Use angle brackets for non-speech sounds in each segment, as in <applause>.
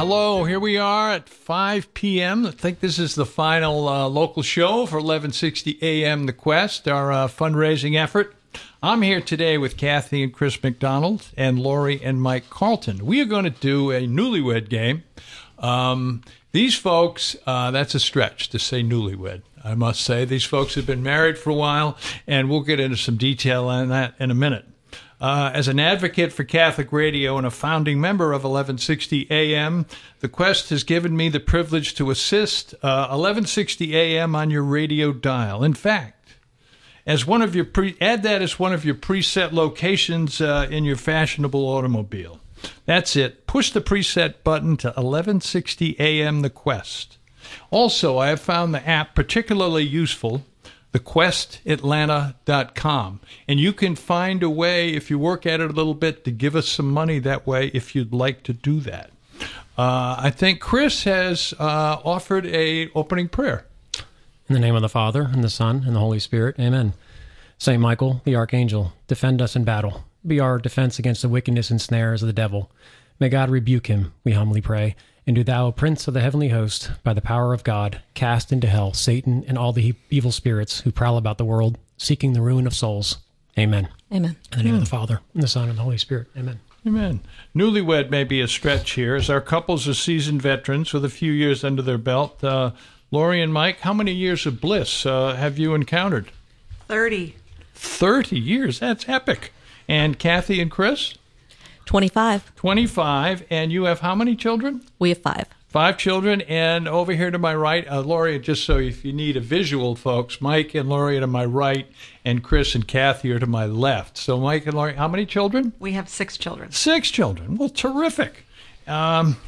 hello. Here we are at 5 p.m. I think this is the final uh, local show for 1160 a.m. The Quest, our uh, fundraising effort. I'm here today with Cathy and Chris McDonald and Laurie and Mike Carlton. We are going to do a newlywed game. Um, these folks, uh, that's a stretch to say newlywed. I must say, these folks have been married for a while, and we'll get into some detail on that in a minute. Uh, as an advocate for Catholic radio and a founding member of 1160 AM, the Quest has given me the privilege to assist uh, 1160 AM on your radio dial. In fact, as one of your pre- add that as one of your preset locations uh, in your fashionable automobile. That's it. Push the preset button to 1160 AM The Quest. Also, I have found the app particularly useful thequestatlanta.com. And you can find a way, if you work at it a little bit, to give us some money that way if you'd like to do that. Uh, I think Chris has uh, offered a opening prayer. In the name of the Father, and the Son, and the Holy Spirit, amen. Saint Michael, the Archangel, defend us in battle. Be our defense against the wickedness and snares of the devil. May God rebuke him, we humbly pray. And do thou, Prince of the heavenly host, by the power of God, cast into hell Satan and all the evil spirits who prowl about the world, seeking the ruin of souls. Amen. Amen. In the name of the Father, and the Son, and the Holy Spirit. Amen. Amen. Newlywed may be a stretch here, as our couples are seasoned veterans with a few years under their belt. Uh, Laurie and Mike, how many years of bliss uh, have you encountered? 30. 30 years. That's epic. And Cathy and Chris? 25. 25. And you have how many children? We have five. Five children. And over here to my right, uh, Laurie, just so if you need a visual, folks, Mike and Laurie are to my right, and Chris and Cathy are to my left. So, Mike and Laurie, how many children? We have six children. Six children. Well, terrific. Um,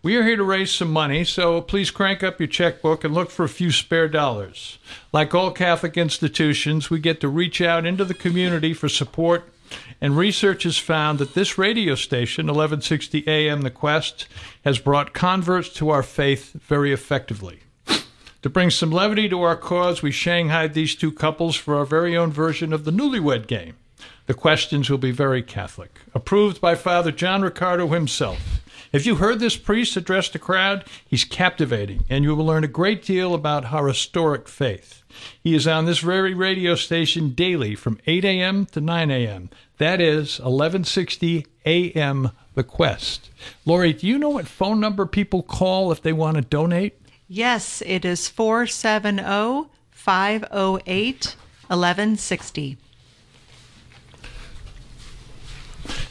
we are here to raise some money, so please crank up your checkbook and look for a few spare dollars. Like all Catholic institutions, we get to reach out into the community for support and research has found that this radio station, 1160 AM The Quest, has brought converts to our faith very effectively. To bring some levity to our cause, we shanghaied these two couples for our very own version of the newlywed game. The questions will be very Catholic, approved by Father John Riccardo himself. If you heard this priest address the crowd, he's captivating, and you will learn a great deal about our historic faith. He is on this very radio station daily from 8 a.m. to 9 a.m. That is 1160 a.m. The Quest. Lori, do you know what phone number people call if they want to donate? Yes, it is 470 508 1160.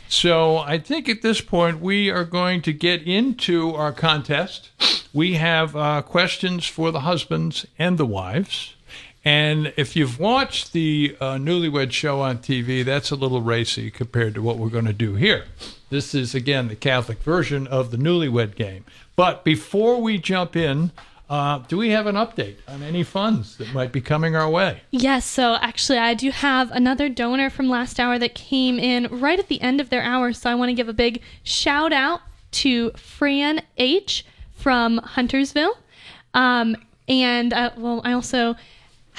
So I think at this point we are going to get into our contest. We have uh, questions for the husbands and the wives. And if you've watched the uh, Newlywed Show on TV, that's a little racy compared to what we're going to do here. This is, again, the Catholic version of the Newlywed game. But before we jump in, uh, do we have an update on any funds that might be coming our way? Yes, so actually, I do have another donor from last hour that came in right at the end of their hour. So I want to give a big shout out to Fran H from Huntersville. Um, and uh, well, I also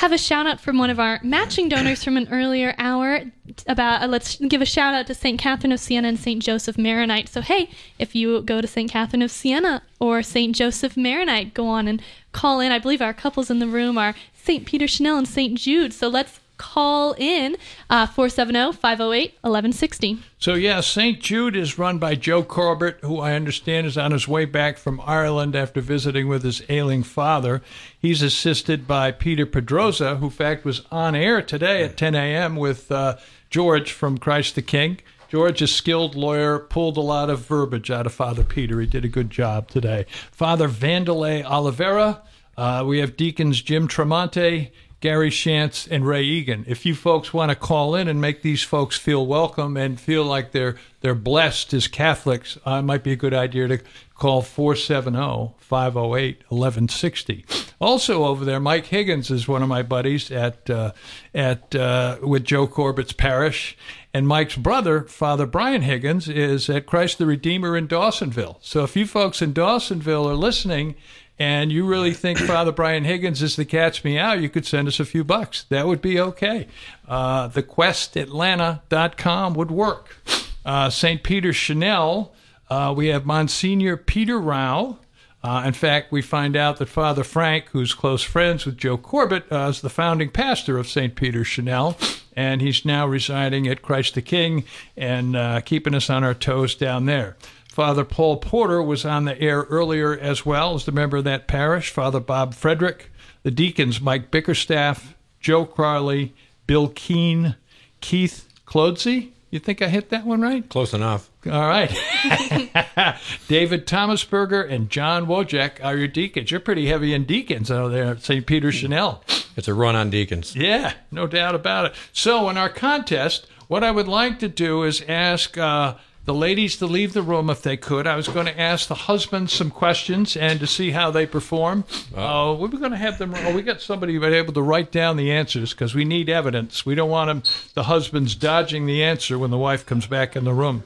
have a shout out from one of our matching donors from an earlier hour about uh, let's give a shout out to St. Catherine of Siena and St. Joseph Maronite. So, hey, if you go to St. Catherine of Siena or St. Joseph Maronite, go on and call in. I believe our couples in the room are St. Peter Chanel and St. Jude. So, let's call in uh, 470 508 1160. So, yeah, St. Jude is run by Joe Corbett, who I understand is on his way back from Ireland after visiting with his ailing father. He's assisted by Peter Pedroza, who, in fact, was on air today at 10 a.m. with uh, George from Christ the King. George, a skilled lawyer, pulled a lot of verbiage out of Father Peter. He did a good job today. Father Vandalay Oliveira. Uh, we have deacons Jim Tremonte, Gary Shantz, and Ray Egan. If you folks want to call in and make these folks feel welcome and feel like they're they're blessed as Catholics, uh, it might be a good idea to call 470-508-1160. Also over there, Mike Higgins is one of my buddies at uh, at uh, with Joe Corbett's parish, and Mike's brother, Father Brian Higgins, is at Christ the Redeemer in Dawsonville. So if you folks in Dawsonville are listening and you really think Father Brian Higgins is the catch me out, you could send us a few bucks. That would be okay. Uh, thequestatlanta.com would work. Uh, St. Peter Chanel Uh, we have Monsignor Peter Rao. Uh, in fact, we find out that Father Frank, who's close friends with Joe Corbett, uh, is the founding pastor of St. Peter Chanel, and he's now residing at Christ the King and uh, keeping us on our toes down there. Father Paul Porter was on the air earlier as well as the member of that parish. Father Bob Frederick, the deacons Mike Bickerstaff, Joe Crowley, Bill Keene, Keith Clodsey. You think I hit that one right? Close enough. All right. <laughs> David Thomasberger and John Wojak are your deacons. You're pretty heavy in deacons out there at St. Peter Chanel. It's a run on deacons. Yeah, no doubt about it. So, in our contest, what I would like to do is ask uh, the ladies to leave the room if they could. I was going to ask the husbands some questions and to see how they perform. Uh, we were going to have them. Oh, we got somebody able to write down the answers because we need evidence. We don't want them, the husbands dodging the answer when the wife comes back in the room.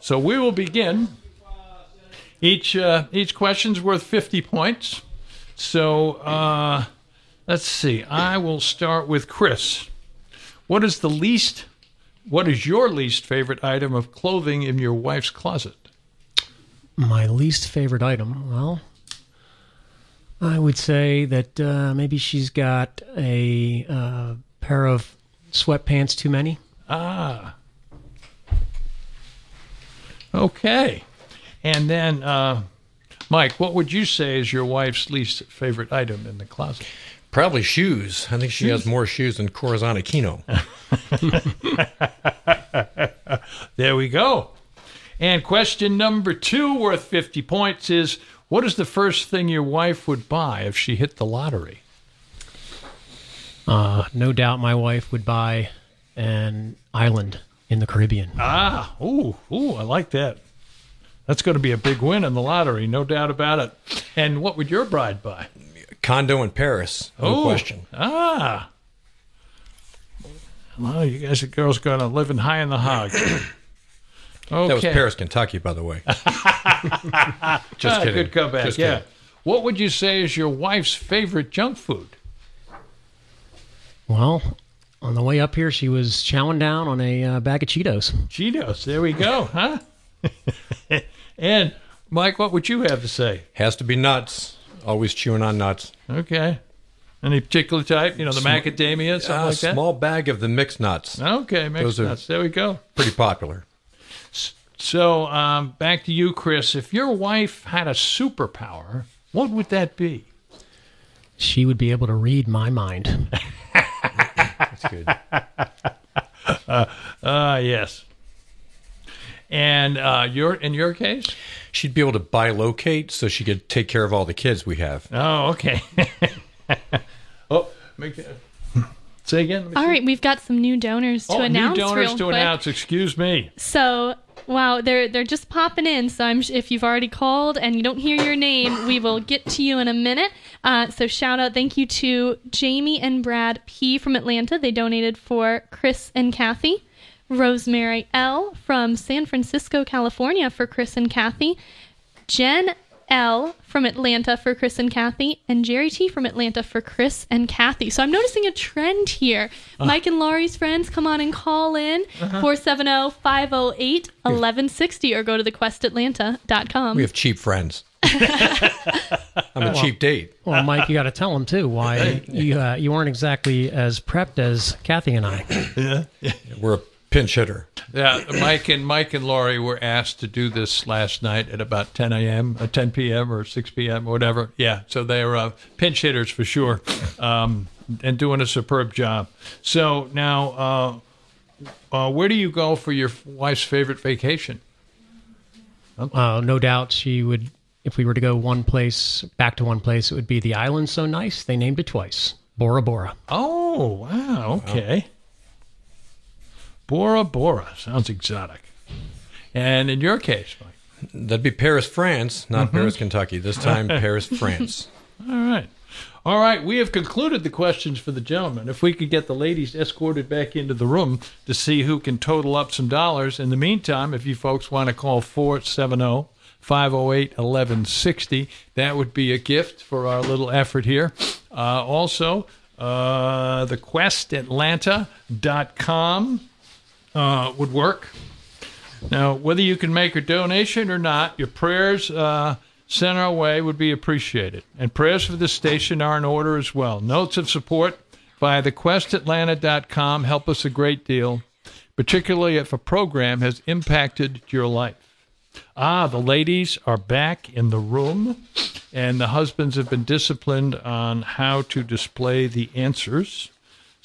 So we will begin. Each uh, each question's worth fifty points. So uh, let's see. I will start with Chris. What is the least? What is your least favorite item of clothing in your wife's closet? My least favorite item, well, I would say that uh, maybe she's got a uh, pair of sweatpants too many. Ah. Okay. And then, uh, Mike, what would you say is your wife's least favorite item in the closet? Probably shoes. I think she has more shoes than Corazon Aquino. <laughs> There we go. And question number two, worth 50 points, is what is the first thing your wife would buy if she hit the lottery? Uh, no doubt my wife would buy an island in the Caribbean. Ah, ooh, ooh, I like that. That's going to be a big win in the lottery, no doubt about it. And what would your bride buy? Condo in Paris. No Oh, question. Ah. Well, you guys and girls going to living high in the hog. okay. <coughs> That was Paris, Kentucky, by the way. <laughs> Just Ah, kidding. Good comeback. Just yeah. kidding. What would you say is your wife's favorite junk food? Well, on the way up here, she was chowing down on a uh, bag of Cheetos. Cheetos. There we go, huh? <laughs> and Mike, what would you have to say? Has to be nuts. Always chewing on nuts. Okay. Any particular type? You know, the macadamia, something Ah, like that. small bag of the mixed nuts. Okay, mixed Those nuts. There we go. Pretty popular. So, um, back to you, Chris. If your wife had a superpower, what would that be? She would be able to read my mind. That's good. Ah, <laughs> yes. And uh, your in your case? She'd be able to bilocate so she could take care of all the kids we have. Oh, okay. <laughs> oh, make that. Say again. Let me All see. right, we've got some new donors to Oh, announce new donors real to quick. announce. Excuse me. So, wow, they're they're just popping in. So, I'm if you've already called and you don't hear your name, we will get to you in a minute. Uh, so, shout out, thank you to Jamie and Brad P from Atlanta. They donated for Chris and Cathy. Rosemary L from San Francisco, California, for Chris and Cathy. Jen L from Atlanta for Chris and Cathy, and Jerry T from Atlanta for Chris and Cathy. So I'm noticing a trend here. Mike and Laurie's friends, come on and call in 470 508 1160 or go to thequestatlanta.com. We have cheap friends. <laughs> I'm a cheap date. Well, Mike, you got to tell them too why you uh, you weren't exactly as prepped as Cathy and I. Yeah, We're a pinch hitter. Yeah, Mike and Mike and Laurie were asked to do this last night at about 10 a.m., uh, 10 p.m. or 6 p.m. or whatever. Yeah, so they're uh, pinch hitters for sure, um, and doing a superb job. So now, uh, uh, where do you go for your wife's favorite vacation? Uh, no doubt she would. If we were to go one place, back to one place, it would be the island so nice they named it twice. Bora Bora. Oh, wow, okay. Bora Bora sounds exotic. And in your case, Mike. That'd be Paris, France, not Paris, Kentucky. This time, <laughs> Paris, France. All right. All right, we have concluded the questions for the gentlemen. If we could get the ladies escorted back into the room to see who can total up some dollars. In the meantime, if you folks want to call 470 508 1160, that would be a gift for our little effort here. Uh, also, uh, thequestatlanta.com uh, would work. Now, whether you can make a donation or not, your prayers uh, sent our way would be appreciated. And prayers for this station are in order as well. Notes of support via thequestatlanta.com help us a great deal, particularly if a program has impacted your life. Ah, the ladies are back in the room, and the husbands have been disciplined on how to display the answers.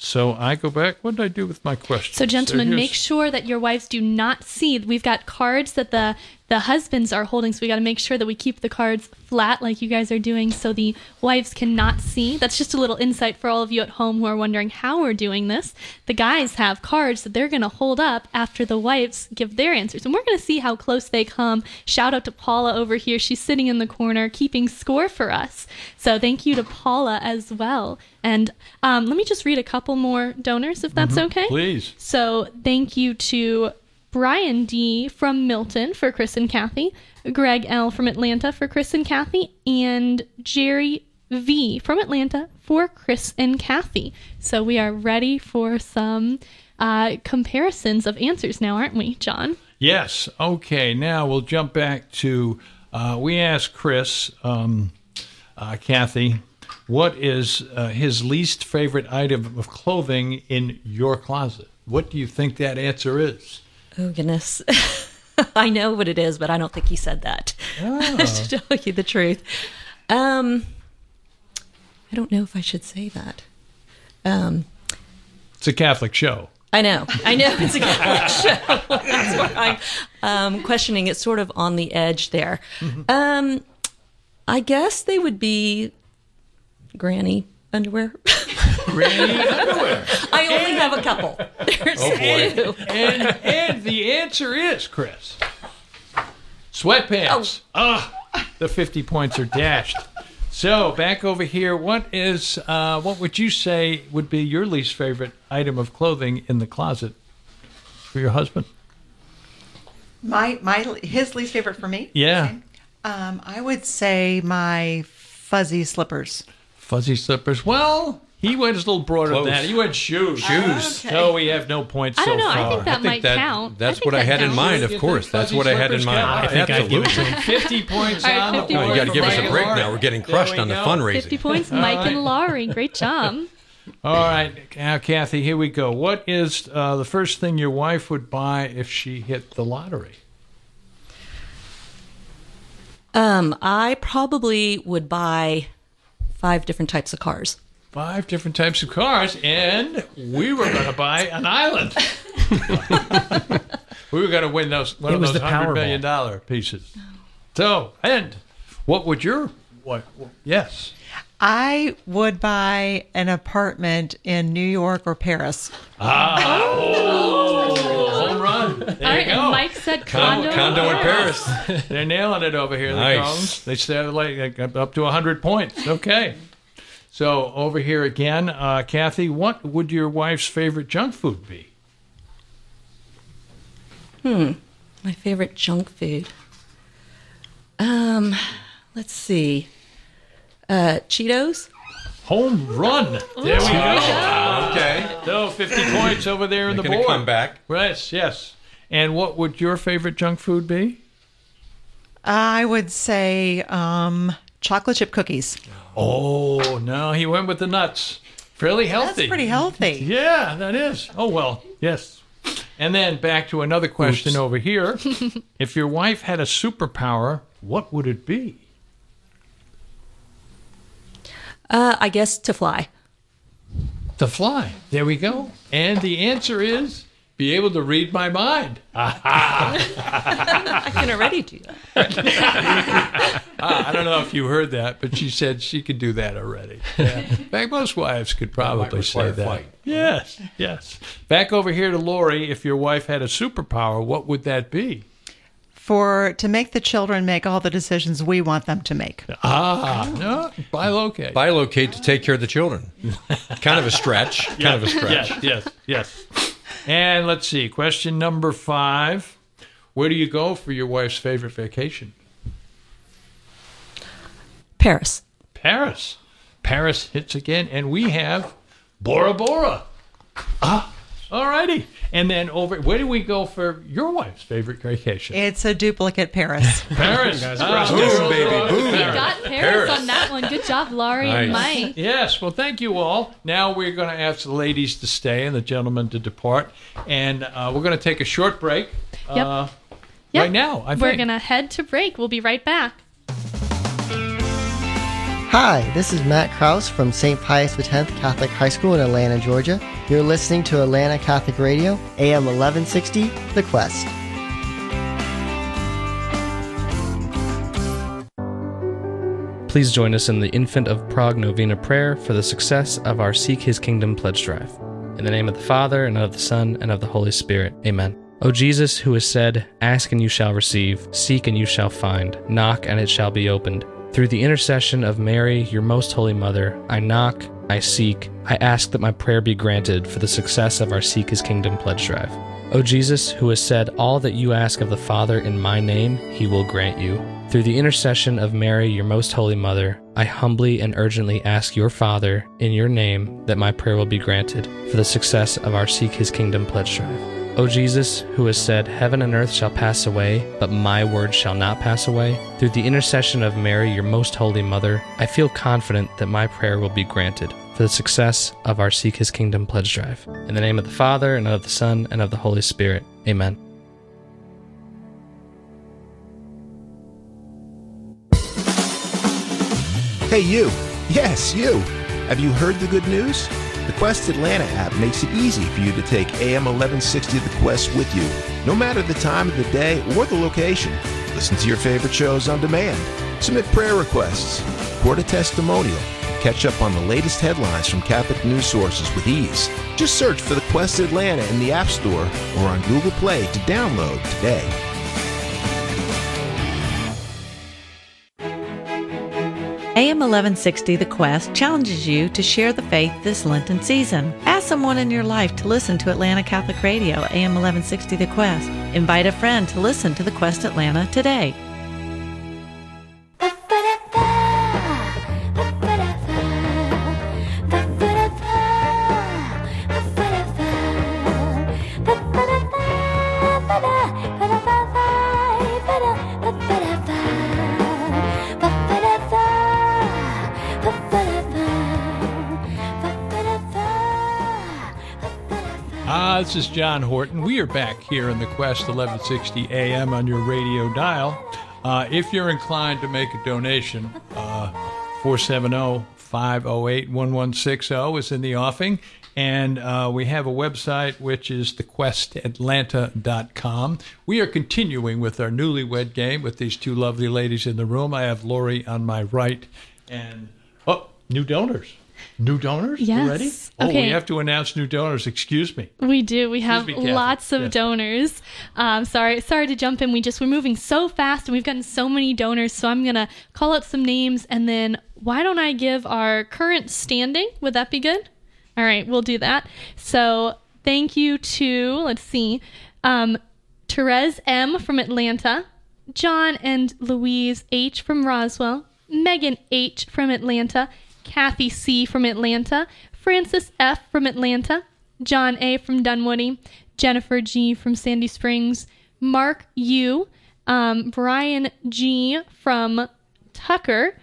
So I go back. What did I do with my questions? So, gentlemen, here's- make sure that your wives do not see. We've got cards that the the husbands are holding, so we got to make sure that we keep the cards flat, like you guys are doing, so the wives cannot see. That's just a little insight for all of you at home who are wondering how we're doing this. The guys have cards that they're going to hold up after the wives give their answers, and we're going to see how close they come. Shout out to Paula over here; she's sitting in the corner keeping score for us. So, thank you to Paula as well. And um, let me just read a couple more donors, if that's okay. Please. So thank you to Brian D from Milton for Chris and Cathy, Greg L from Atlanta for Chris and Cathy, and Jerry V from Atlanta for Chris and Cathy. So we are ready for some uh, comparisons of answers now, aren't we, John? Yes. Okay. Now we'll jump back to. Uh, we asked Chris, um, uh, Cathy, what is uh, his least favorite item of clothing in your closet? What do you think that answer is? Oh goodness. <laughs> I know what it is, but I don't think he said that. <laughs> to tell you the truth. Um I don't know if I should say that. Um It's a Catholic show. I know. I know <laughs> it's a Catholic show. That's why I'm um, questioning It's sort of on the edge there. Um I guess they would be granny underwear. Granny underwear. I only have a couple. <laughs> There's two. and and the answer is Chris. Sweatpants. Ah, the fifty points are dashed. So back over here, what is uh, what would you say would be your least favorite item of clothing in the closet for your husband? My my his least favorite for me. Yeah. Um, I would say my fuzzy slippers. Fuzzy slippers. Well, he went a little broader Close. than that. He went shoes. Shoes. Okay. So we have no points I don't so know. far. I think that might that, count. That's think what I that had in counts. mind, You of think course. That's fuzzy what I had in slippers mind. count? I think I'd give it to him. 50 points All right, on the 50 board. No, you got to give us a break now. We're getting crushed we on the go. fundraising. 50 points, Mike and Laurie. Great job. <laughs> All right, now, Cathy, here we go. What is uh, the first thing your wife would buy if she hit the lottery? Um, I probably would buy five different types of cars. Five different types of cars, and we were going to buy an island. <laughs> we were going to win those one It of was those the hundred Powerball. million dollar pieces. So, and what would your what? Yes, I would buy an apartment in New York or Paris. Ah home run. There All right, you and go. Mike said condo. condo in Paris. They're nailing it over here. Nice. Cones. They started like like, up to 100 points. Okay. So over here again, uh, Cathy, what would your wife's favorite junk food be? Hmm, my favorite junk food. Um, let's see. Uh, Cheetos. Home run. There we go. Okay. So 50 points over there in the Making a board. comeback. Yes, yes. And what would your favorite junk food be? I would say um, chocolate chip cookies. Oh, no, he went with the nuts. Fairly healthy. That's pretty healthy. Yeah, that is. Oh, well, yes. And then back to another question Oops. over here. <laughs> if your wife had a superpower, what would it be? Uh, I guess to fly. To fly. There we go. And the answer is be able to read my mind. <laughs> I can already do that. <laughs> Ah, I don't know if you heard that, but she said she could do that already. Yeah. In fact, most wives could probably say that. flight. Yes, yes. Back over here to Laurie. If your wife had a superpower, what would that be? For to make the children make all the decisions we want them to make. Ah, no, bilocate. Bilocate to take care of the children. kind of a stretch. Kind of a stretch. Yes, yes, yes. And let's see. Question number five. Where do you go for your wife's favorite vacation? Paris. Paris. Paris hits again, and we have Bora Bora. Ah, All righty. And then over, where do we go for your wife's favorite vacation? It's a duplicate Paris. <laughs> Paris. guys crushed it. girls Boom, baby, are boom. Paris. Got Paris, Paris. on that one. Good job, Laurie and Mike. Yes, well, thank you all. Now we're going to ask the ladies to stay and the gentlemen to depart. And uh, we're going to take a short break. Yep. Uh, Yep. Right now, I We're going to head to break. We'll be right back. Hi, this is Matt Kraus from St. Pius X Catholic High School in Atlanta, Georgia. You're listening to Atlanta Catholic Radio, AM 1160, The Quest. Please join us in the Infant of Prague Novena prayer for the success of our Seek His Kingdom pledge drive. In the name of the Father, and of the Son, and of the Holy Spirit. Amen. O Jesus, who has said, Ask and you shall receive, seek and you shall find, knock and it shall be opened. Through the intercession of Mary, your most holy mother, I knock, I seek, I ask that my prayer be granted for the success of our Seek His Kingdom pledge drive. O Jesus, who has said, All that you ask of the Father in my name, he will grant you. Through the intercession of Mary, your most holy mother, I humbly and urgently ask your Father, in your name, that my prayer will be granted for the success of our Seek His Kingdom pledge drive. O Jesus, who has said, Heaven and earth shall pass away, but my word shall not pass away, through the intercession of Mary, your most holy mother, I feel confident that my prayer will be granted for the success of our Seek His Kingdom pledge drive. In the name of the Father, and of the Son, and of the Holy Spirit. Amen. Hey, you. Yes, you. Have you heard the good news? The Quest Atlanta app makes it easy for you to take AM 1160 The Quest with you, no matter the time of the day or the location. Listen to your favorite shows on demand, submit prayer requests, record a testimonial, catch up on the latest headlines from Catholic news sources with ease. Just search for The Quest Atlanta in the App Store or on Google Play to download today. AM 1160 The Quest challenges you to share the faith this Lenten season. Ask someone in your life to listen to Atlanta Catholic Radio, AM 1160 The Quest. Invite a friend to listen to The Quest Atlanta today. This is John Horton. We are back here in the Quest 1160 AM on your radio dial. Uh, if you're inclined to make a donation, uh, 470 508 1160 is in the offing. And uh, we have a website which is thequestatlanta.com. We are continuing with our newlywed game with these two lovely ladies in the room. I have Laurie on my right and, oh, new donors. New donors? You Yes. ready? Oh, we have to announce new donors. Excuse me. We do. We have me, lots of Yes. donors. Um, sorry, sorry to jump in. We just we're moving so fast, and we've gotten so many donors. So I'm gonna call out some names, and then why don't I give our current standing? Would that be good? All right, we'll do that. So thank you to let's see, um, Therese M from Atlanta, John and Louise H from Roswell, Megan H from Atlanta, Kathy C. from Atlanta, Francis F. from Atlanta, John A. from Dunwoody, Jennifer G. from Sandy Springs, Mark U, um, Brian G. from Tucker,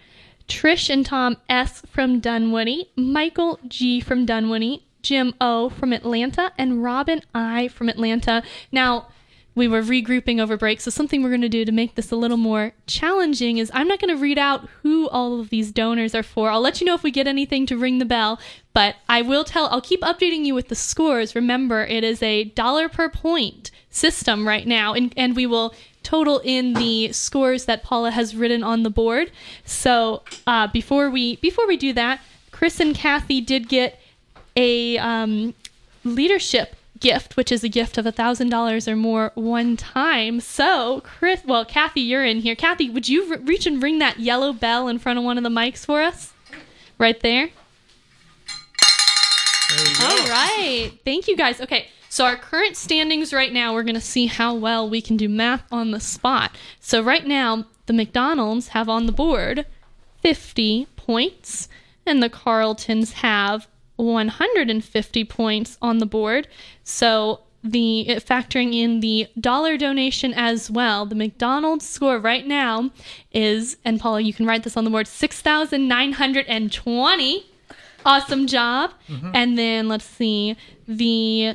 Trish and Tom S. from Dunwoody, Michael G. from Dunwoody, Jim O. from Atlanta, and Robin I. from Atlanta. Now, we were regrouping over break, so something we're going to do to make this a little more challenging is I'm not going to read out who all of these donors are for. I'll let you know if we get anything to ring the bell, but I will tell, I'll keep updating you with the scores. Remember, it is a dollar per point system right now, and, and we will total in the scores that Paula has written on the board. So uh, before we before we do that, Chris and Cathy did get a um, leadership gift, which is a gift of a thousand dollars or more one time. So, Chris, well, Cathy, you're in here. Cathy, would you re- reach and ring that yellow bell in front of one of the mics for us? Right there. There. All right. Thank you guys. Okay. So our current standings right now, we're going to see how well we can do math on the spot. So right now, the McDonald's have on the board 50 points and the Carltons have 150 points on the board. So the factoring in the dollar donation as well, the McDonald's score right now is, and Paula, you can write this on the board, 6,920. Awesome job. Mm-hmm. And then let's see, the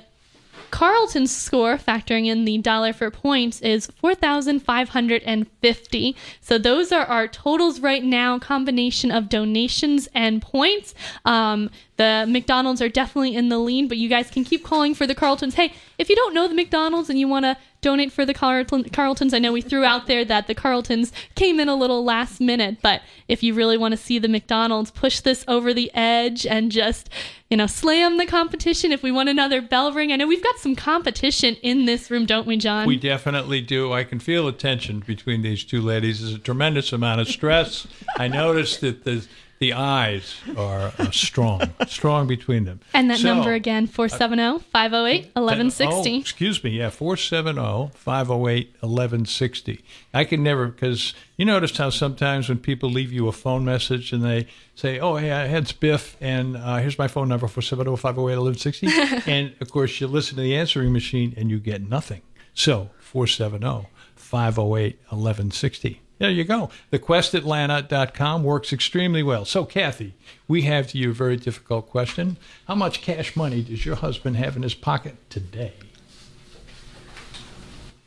Carlton's score, factoring in the dollar for points, is 4,550. So those are our totals right now, combination of donations and points. Um, the McDonald's are definitely in the lead, but you guys can keep calling for the Carltons. Hey, if you don't know the McDonald's and you want to donate for the Carlton, Carltons, I know we threw out there that the Carltons came in a little last minute, but if you really want to see the McDonald's push this over the edge and just, you know, slam the competition, if we want another bell ring, I know we've got some competition in this room, don't we, John? We definitely do. I can feel the tension between these two ladies. There's a tremendous amount of stress. I noticed that the the eyes are uh, strong, strong between them. and that So- number again, oh, 470 508 Oh, 1160. excuse me. Yeah, oh, 470 508 1160. I can never, because you noticed how sometimes when people leave you a phone message and they say, Oh, hey, I it's Biff, and uh, here's my phone number, 470 508 1160. <laughs> And of course, you listen to the answering machine and you get nothing. So, 470 508 1160. There you go. TheQuestAtlanta.com works extremely well. So, Cathy, we have to you a very difficult question. How much cash money does your husband have in his pocket today?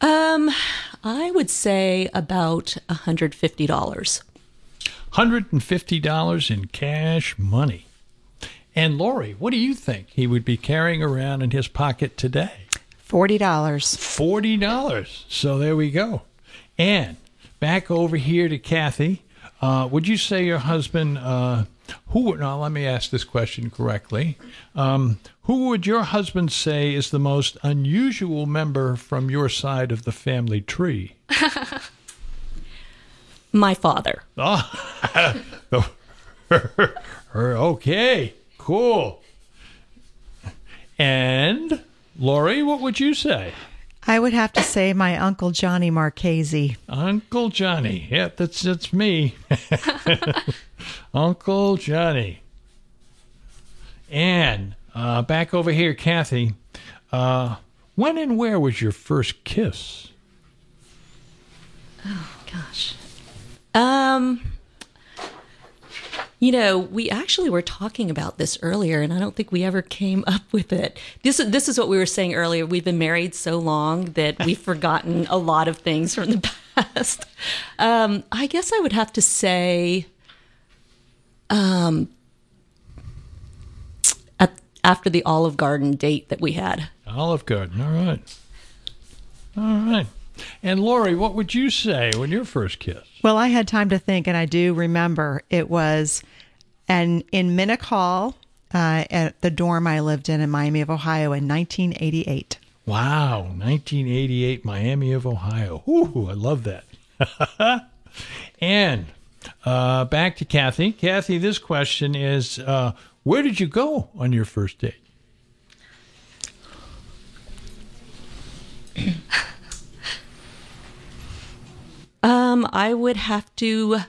Um, I would say about $150. $150 in cash money. And Laurie, what do you think he would be carrying around in his pocket today? $40. $40. So there we go. And back over here to Cathy. Uh, would you say your husband, uh, who now let me ask this question correctly. Um, who would your husband say is the most unusual member from your side of the family tree? <laughs> My father. Oh, <laughs> okay, cool. And Laurie, what would you say? I would have to say my Uncle Johnny Marchese. Uncle Johnny. Yep, that's that's me. <laughs> Uncle Johnny. And uh, back over here, Cathy. Uh, when and where was your first kiss? Oh gosh. Um, you know, we actually were talking about this earlier, and I don't think we ever came up with it. This is this is what we were saying earlier. We've been married so long that we've forgotten a lot of things from the past. Um, I guess I would have to say, um, at, after the Olive Garden date that we had. Olive Garden. All right. All right. And Laurie, what would you say when your first kiss? Well, I had time to think, and I do remember it was an, in Minnich Hall uh, at the dorm I lived in in Miami of Ohio in 1988. Wow, 1988, Miami of Ohio. Ooh, I love that. <laughs> and uh, back to Cathy. Cathy, this question is uh, Where did you go on your first date? <laughs> Um, I would have to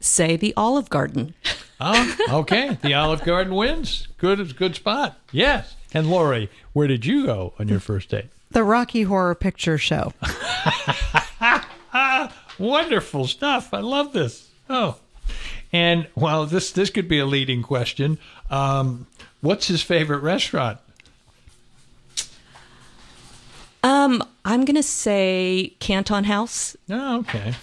say the Olive Garden. Oh, <laughs> okay. the Olive Garden wins. Good, good spot. Yes. And Laurie, where did you go on your first date? The Rocky Horror Picture Show. <laughs> Wonderful stuff. I love this. Oh, and well, this this could be a leading question. Um, what's his favorite restaurant? Um, I'm gonna say Canton House. Oh, okay.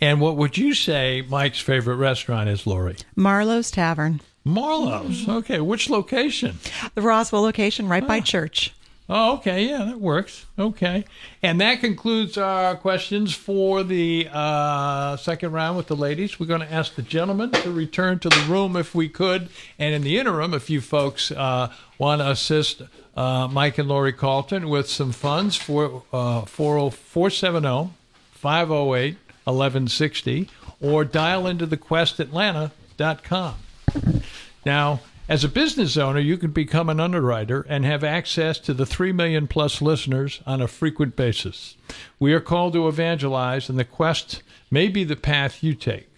And what would you say Mike's favorite restaurant is, Laurie? Marlowe's Tavern. Marlowe's. Okay, which location? The Roswell location right by church. Oh, okay. Yeah, that works. Okay. And that concludes our questions for the uh, second round with the ladies. We're going to ask the gentlemen to return to the room if we could. And in the interim, if you folks uh, want to assist uh, Mike and Laurie Carlton with some funds for uh, 470 508 1160 or dial into thequestatlanta.com. Now, as a business owner, you can become an underwriter and have access to the 3 million plus listeners on a frequent basis. We are called to evangelize, and the quest may be the path you take.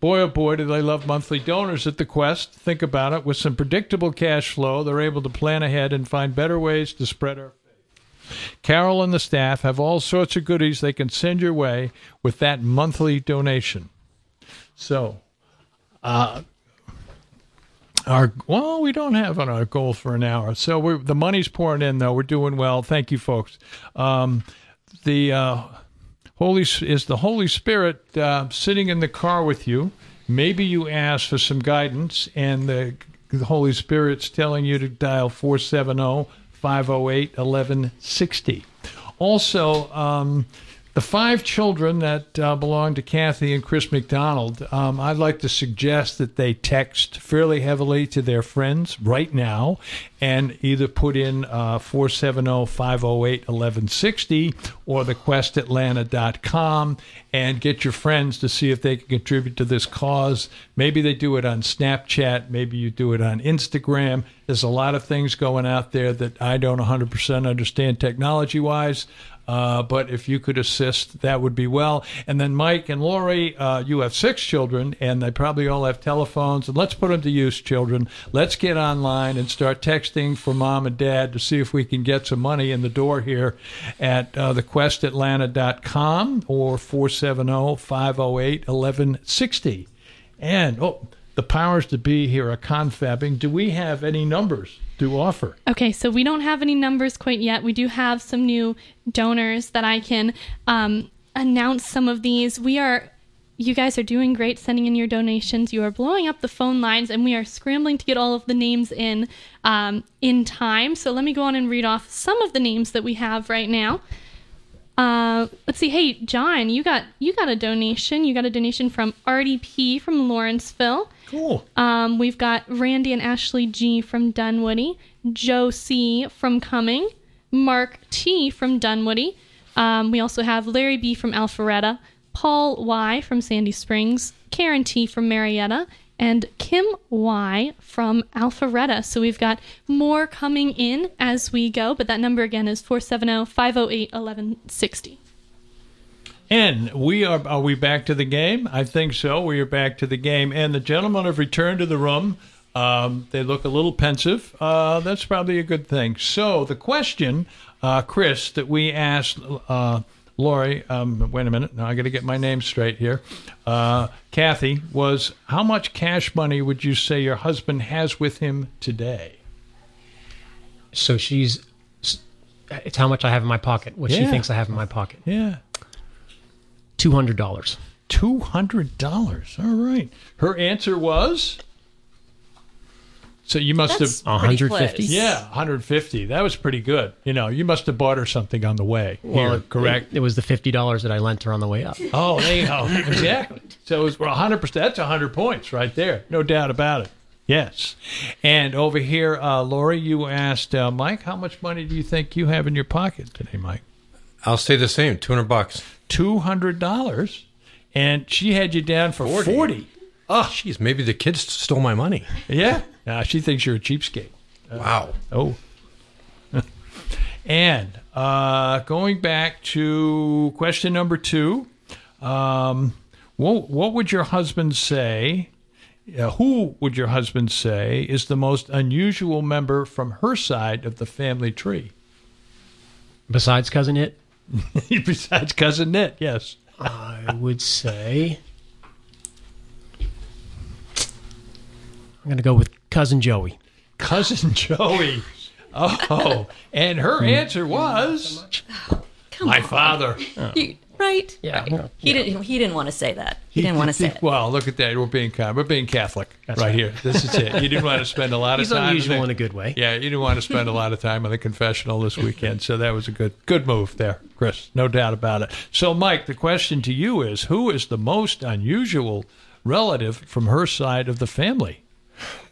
boy, oh boy, do they love monthly donors at the Quest. Think about it. With some predictable cash flow, they're able to plan ahead and find better ways to spread our faith. Carol and the staff have all sorts of goodies they can send your way with that monthly donation. So, uh, our well, we don't have on our goal for an hour, so the money's pouring in though. We're doing well. Thank you, folks. Um, the uh, Holy is the Holy Spirit uh, sitting in the car with you. Maybe you ask for some guidance, and the, the Holy Spirit's telling you to dial 470 508 1160. Also, um, the five children that uh, belong to Cathy and Chris McDonald, um, I'd like to suggest that they text fairly heavily to their friends right now and either put in uh, 470 508 1160 or thequestatlanta.com and get your friends to see if they can contribute to this cause. Maybe they do it on Snapchat, maybe you do it on Instagram. There's a lot of things going out there that I don't 100% understand technology wise. Uh, but if you could assist, that would be well. And then Mike and Laurie, uh, you have six children, and they probably all have telephones. And let's put them to use, children. Let's get online and start texting for mom and dad to see if we can get some money in the door here at uh, thequestatlanta.com or 470 508 1160. And, oh, the powers to be here are confabbing. Do we have any numbers to offer? Okay, so we don't have any numbers quite yet. We do have some new donors that I can um, announce some of these. We are. You guys are doing great sending in your donations. You are blowing up the phone lines, and we are scrambling to get all of the names in um, in time. So let me go on and read off some of the names that we have right now. Uh, let's see. Hey, John, you got you got a donation. You got a donation from RDP from Lawrenceville. Cool. Um, we've got Randy and Ashley G from Dunwoody, Joe C from Cumming, Mark T from Dunwoody. Um, we also have Larry B from Alpharetta, Paul Y from Sandy Springs, Karen T from Marietta, and Kim Y from Alpharetta. So we've got more coming in as we go, but that number again is 470 508 1160. And we are are we back to the game? I think so. We are back to the game, and the gentlemen have returned to the room. Um, they look a little pensive. Uh, that's probably a good thing. So the question, uh, Chris, that we asked uh, Laurie. Um, wait a minute. Now I got to get my name straight here. Uh, Cathy was how much cash money would you say your husband has with him today? So she's. It's how much I have in my pocket. What she thinks I have in my pocket. Yeah. Two hundred dollars. Two hundred dollars. All right. Her answer was. So you must That's have 150? close. Yeah, 150. That was pretty good. You know, you must have bought her something on the way. Well, here, correct? It, it was the fifty dollars that I lent her on the way up. oh, there you go. exactly. So it was 100%. That's 100 points right there. No doubt about it. Yes. And over here, uh, Laurie, you asked uh, Mike, how much money do you think you have in your pocket today, Mike? I'll say the same. Two hundred bucks. $200. And she had you down for 40. 40. Oh, jeez. Maybe the kids stole my money. Yeah. Uh, she thinks you're a cheapskate. Wow. Oh. <laughs> and uh, going back to question number two, um, what, what would your husband say? Uh, who would your husband say is the most unusual member from her side of the family tree? Besides cousin Itt, <laughs> Besides cousin Nit, yes. I would say going to go with cousin Joey. Cousin <laughs> Joey. Oh, and her hmm. answer was oh, my father. <laughs> You- right? Yeah, Right. yeah. He didn't. He didn't want to say that. He, didn't want to say it. Well, look at that. We're being kind. We're being Catholic right, right. here. This is it. You didn't want to spend a lot He's of time. unusual the- in a good way. Yeah, you didn't want to spend a lot of time on the confessional this weekend, so that was a good good move there, Chris. No doubt about it. So, Mike, the question to you is: Who is the most unusual relative from her side of the family?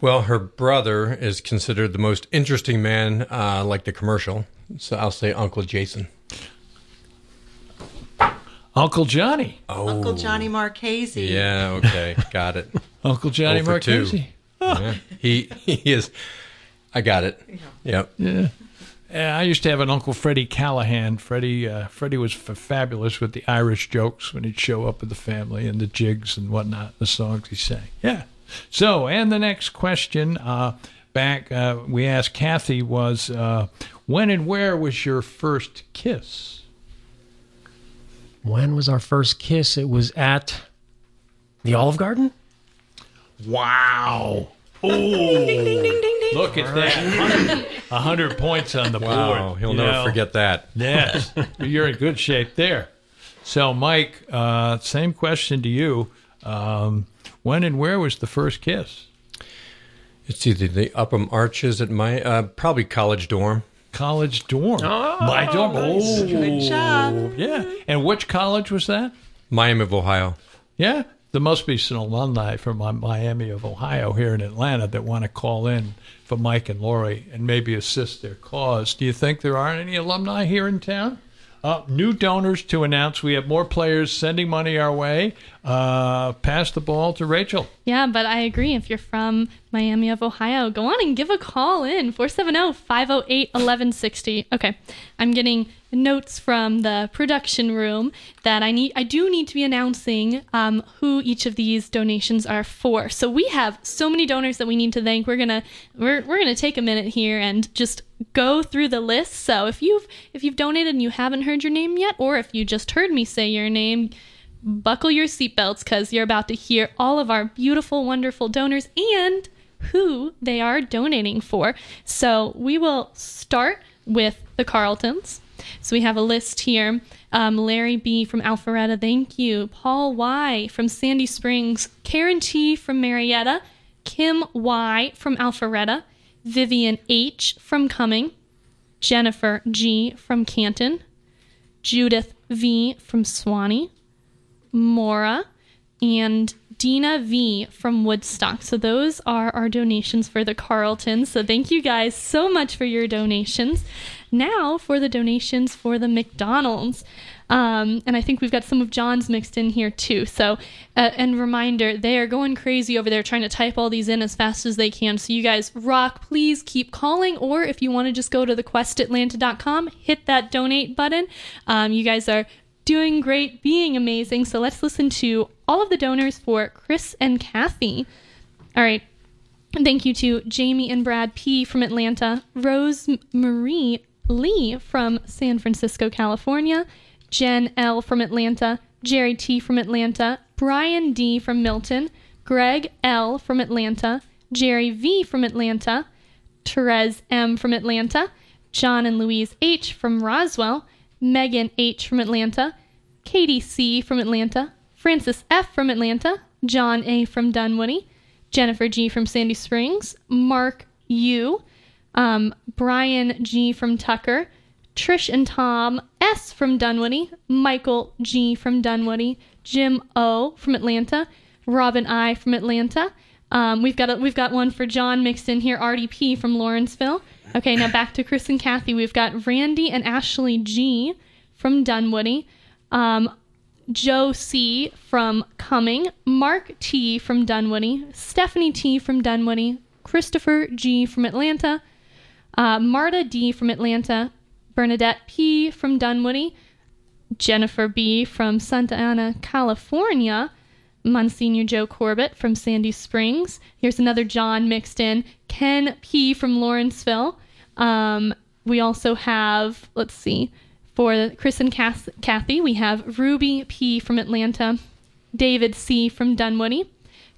Well, her brother is considered the most interesting man, uh, like the commercial. So I'll say Uncle Jason. Uncle Johnny. Oh. Uncle Johnny Marchese. Yeah. Okay. Got it. <laughs> Uncle Johnny Oh for two. Marchese. Yeah. He he is. I got it. Yep. Yeah. I used to have an uncle Freddie Callahan. Freddie uh, Freddie was f- fabulous with the Irish jokes when he'd show up with the family and the jigs and whatnot, the songs he sang. Yeah. So, and the next question uh, back uh, we asked Cathy was, uh, when and where was your first kiss? When was our first kiss? It was at the Olive Garden. Wow. <laughs> Oh, look at that. A hundred points on the board. Wow, board. he'll you never know. forget that. Yes, you're in good shape there. So, Mike, uh, same question to you. Um, when and where was the first kiss? It's either the Upham Arches at my uh, probably college dorm. College dorm. My dorm. Oh, Good job. yeah. And which college was that? Miami of Ohio. Yeah. There must be some alumni from Miami of Ohio here in Atlanta that want to call in for Mike and Laurie and maybe assist their cause. Do you think there aren't any alumni here in town? Uh, new donors to announce. We have more players sending money our way. Uh, pass the ball to Rachel. Yeah, but I agree. If you're from Miami of Ohio, go on and give a call in 470 508 1160. Okay, I'm getting notes from the production room that I need. I do need to be announcing um, who each of these donations are for. So we have so many donors that we need to thank. We're gonna we're, we're gonna take a minute here and just go through the list. So if you've if you've donated and you haven't heard your name yet, or if you just heard me say your name, buckle your seatbelts because you're about to hear all of our beautiful, wonderful donors and who they are donating for. So we will start with the Carltons. So we have a list here. Um, Larry B. from Alpharetta, thank you. Paul Y. from Sandy Springs. Karen T. from Marietta. Kim Y. from Alpharetta. Vivian H. from Cumming. Jennifer G. from Canton. Judith V. from Suwanee. Mora, and Dina V from Woodstock. So those are our donations for the Carlton. So thank you guys so much for your donations. Now for the donations for the McDonald's. Um, and I think we've got some of John's mixed in here too. So, uh, and reminder, they are going crazy over there trying to type all these in as fast as they can. So you guys rock. Please keep calling, or if you want to just go to thequestatlanta.com, hit that donate button. Um, you guys are doing great, being amazing. So let's listen to all of the donors for Chris and Kathy. All right. Thank you to Jamie and Brad P. from Atlanta, Rose Marie Lee from San Francisco, California, Jen L. from Atlanta, Jerry T. from Atlanta, Brian D. from Milton, Greg L. from Atlanta, Jerry V. from Atlanta, Therese M. from Atlanta, John and Louise H. from Roswell, Megan H. from Atlanta, Katie C. from Atlanta, Francis F. from Atlanta, John A. from Dunwoody, Jennifer G. from Sandy Springs, Mark U. Um, Brian G. from Tucker, Trish and Tom S. from Dunwoody, Michael G. from Dunwoody, Jim O. from Atlanta, Robin I. from Atlanta. Um, we've got a, we've got one for John mixed in here. RDP from Lawrenceville. Okay, now back to Chris and Kathy. We've got Randy and Ashley G. from Dunwoody. Um, Joe C. from Cumming, Mark T. from Dunwoody, Stephanie T. from Dunwoody, Christopher G. from Atlanta, uh, Marta D. from Atlanta, Bernadette P. from Dunwoody, Jennifer B. from Santa Ana, California, Monsignor Joe Corbett from Sandy Springs. Here's another John mixed in. Ken P. from Lawrenceville. Um, we also have, let's see, for Chris and Cass- Kathy, we have Ruby P. from Atlanta, David C. from Dunwoody,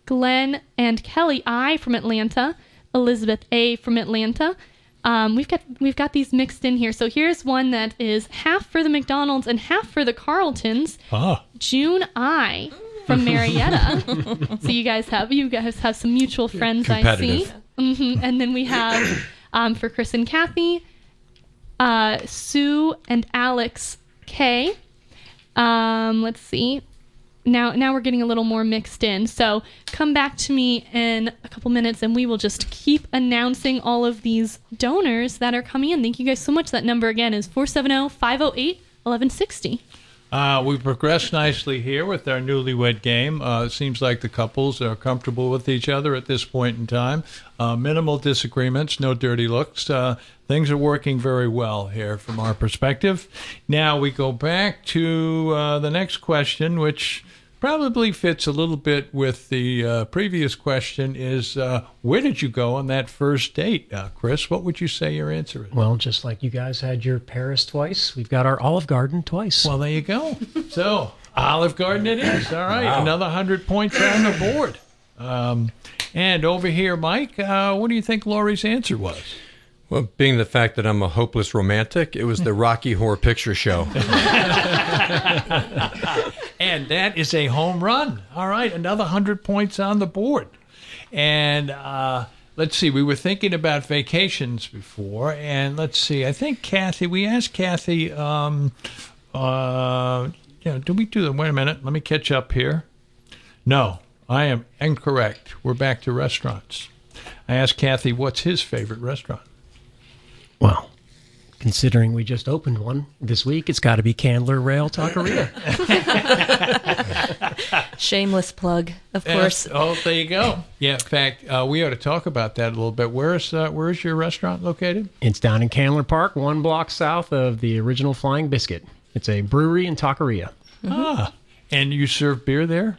Glenn and Kelly I. from Atlanta, Elizabeth A. from Atlanta. Um, we've got we've got these mixed in here. So here's one that is half for the McDonald's and half for the Carltons. Ah. June I from <laughs> Marietta. so you guys have you guys have some mutual friends I see. competitive. hmm And then we have um, for Chris and Kathy, uh, Sue and Alex K. Um, let's see. Now, now we're getting a little more mixed in. So come back to me in a couple minutes, and we will just keep announcing all of these donors that are coming in. Thank you guys so much. That number again is 470-508-1160. Uh, we progressed nicely here with our newlywed game. Uh, it seems like the couples are comfortable with each other at this point in time. Uh, minimal disagreements, no dirty looks. Uh, things are working very well here from our perspective. Now we go back to uh, the next question, which probably fits a little bit with the uh, previous question is uh, where did you go on that first date? Uh, chris what would you say your answer is? Well, just like you guys had your Paris twice, we've got our Olive Garden twice. well there you go. So olive garden it is. All right another 100 points on the board. Um, and over here mike uh, what do you think laurie's answer was? Well, being the fact that I'm a hopeless romantic, it was the Rocky Horror Picture Show. <laughs> and that is a home run. All right, another 100 points on the board. And uh, let's see, we were thinking about vacations before. And let's see, I think Kathy, we asked Kathy, um, uh, you know, did we do the, wait a minute, let me catch up here. No, I am incorrect. We're back to restaurants. I asked Kathy, what's his favorite restaurant? Well, considering we just opened one this week, it's got to be Candler Rail Taqueria. <laughs> Shameless plug, of Yeah. course. Oh, there you go. Yeah, in fact, uh, we ought to talk about that a little bit. Where's uh, where's your restaurant located? it's down in Candler Park, one block south of the original Flying Biscuit. It's a brewery and taqueria. Ah, and you serve beer there?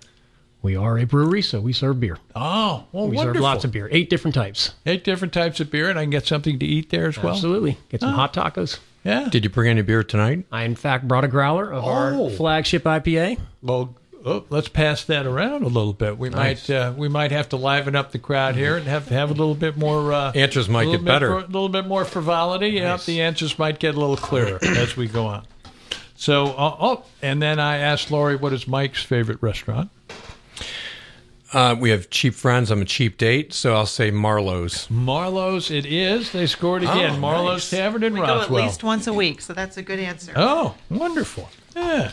We are a brewery, so we serve beer. Oh, well, We wonderful. serve lots of beer, eight different types. Eight different types of beer, and I can get something to eat there as well. Absolutely. Get some hot tacos. Yeah. Did you bring any beer tonight? I, in fact, brought a growler of Oh. our flagship IPA. Well, oh, let's pass that around a little bit. We Nice. might uh, we might have to liven up the crowd here and have have a little bit more. Uh, Answers might a little get bit better. for- A little bit more frivolity. Yeah, the answers might get a little clearer as we go on. So, uh, oh, and then I asked Laurie what is Mike's favorite restaurant. Uh, we have cheap friends. I'm a cheap date, so I'll say Marlowe's. Marlowe's, it is. They scored again. Oh, Marlowe's nice. Tavern in We go at least once a week, so that's a good answer. Oh, wonderful. Yeah.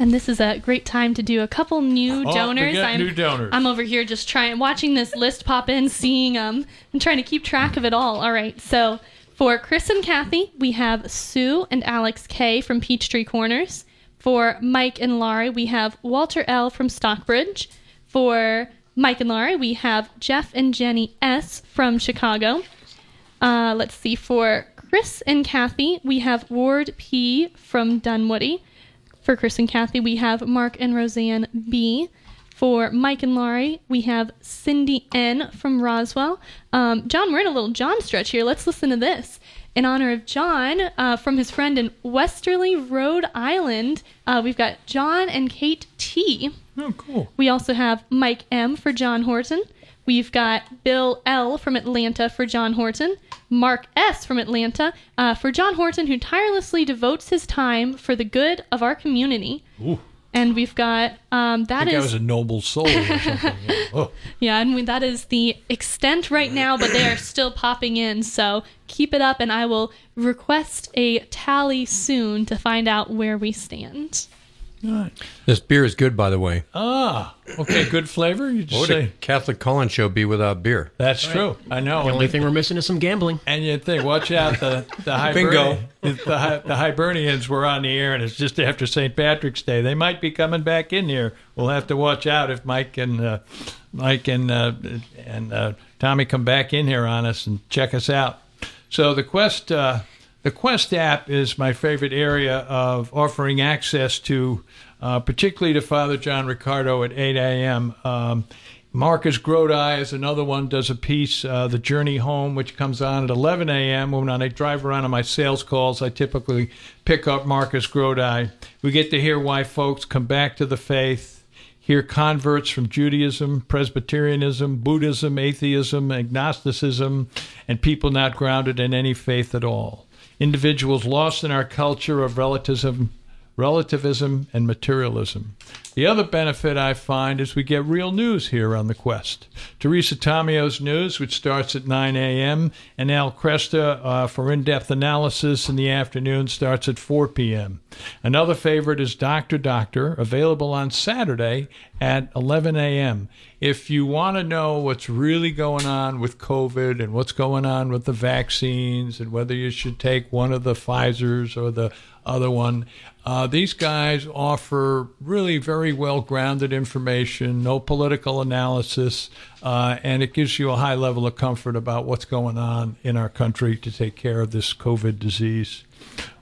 And this is a great time to do a couple new Oh, we donors. got I'm, new donors. I'm over here just trying, watching this list pop in, seeing um, and trying to keep track of it all. All right, so for Chris and Kathy, we have Sue and Alex K from Peachtree Corners. For Mike and Laurie, we have Walter L from Stockbridge. For Mike and Laurie, we have Jeff and Jenny S from Chicago. Uh, let's see. For Chris and Kathy, we have Ward P from Dunwoody. For Chris and Kathy, we have Mark and Roseanne B. For Mike and Laurie, we have Cindy N from Roswell. Um, John, we're in a little John stretch here. Let's listen to this. In honor of John, uh, from his friend in Westerly, Rhode Island, uh, we've got John and Kate T. Oh, cool. We also have Mike M for John Horton. We've got Bill L from Atlanta for John Horton. Mark S from Atlanta uh, for John Horton, who tirelessly devotes his time for the good of our community. Ooh. And we've got um, that is was a noble soul or something. Yeah. <laughs> Oh. yeah, and we, that is the extent right now, but they are still popping in. So keep it up, and I will request a tally soon to find out where we stand. This beer is good, by the way. Ah, okay, good flavor. You just What would a say Catholic call-in show be without beer? that's true. I know. The only thing we're missing is some gambling. And you think, watch out, the the <laughs> Bingo. Hibernian, the, Hi- the Hibernians were on the air, and it's just after St. Patrick's Day. They might be coming back in here. We'll have to watch out if Mike and uh, Mike and uh, and uh, Tommy come back in here on us and check us out. So the Quest uh, the Quest app is my favorite area of offering access to, uh, particularly to Father John Riccardo at 8 a.m. Um, Marcus Grodi is another one, does a piece, uh, The Journey Home, which comes on at 11 a.m. When I drive around on my sales calls, I typically pick up Marcus Grodi. We get to hear why folks come back to the faith, hear converts from Judaism, Presbyterianism, Buddhism, atheism, agnosticism, and people not grounded in any faith at all. Individuals lost in our culture of relativism, relativism and materialism. The other benefit I find is we get real news here on the Quest. Teresa Tomeo's news, which starts at 9 a.m., and Al Kresta uh, for in-depth analysis in the afternoon starts at 4 p.m. Another favorite is Doctor Doctor, available on Saturday at 11 a.m. if you want to know what's really going on with COVID and what's going on with the vaccines and whether you should take one of the Pfizer's or the other one, uh, these guys offer really very well grounded information, no political analysis, uh, and it gives you a high level of comfort about what's going on in our country to take care of this COVID disease.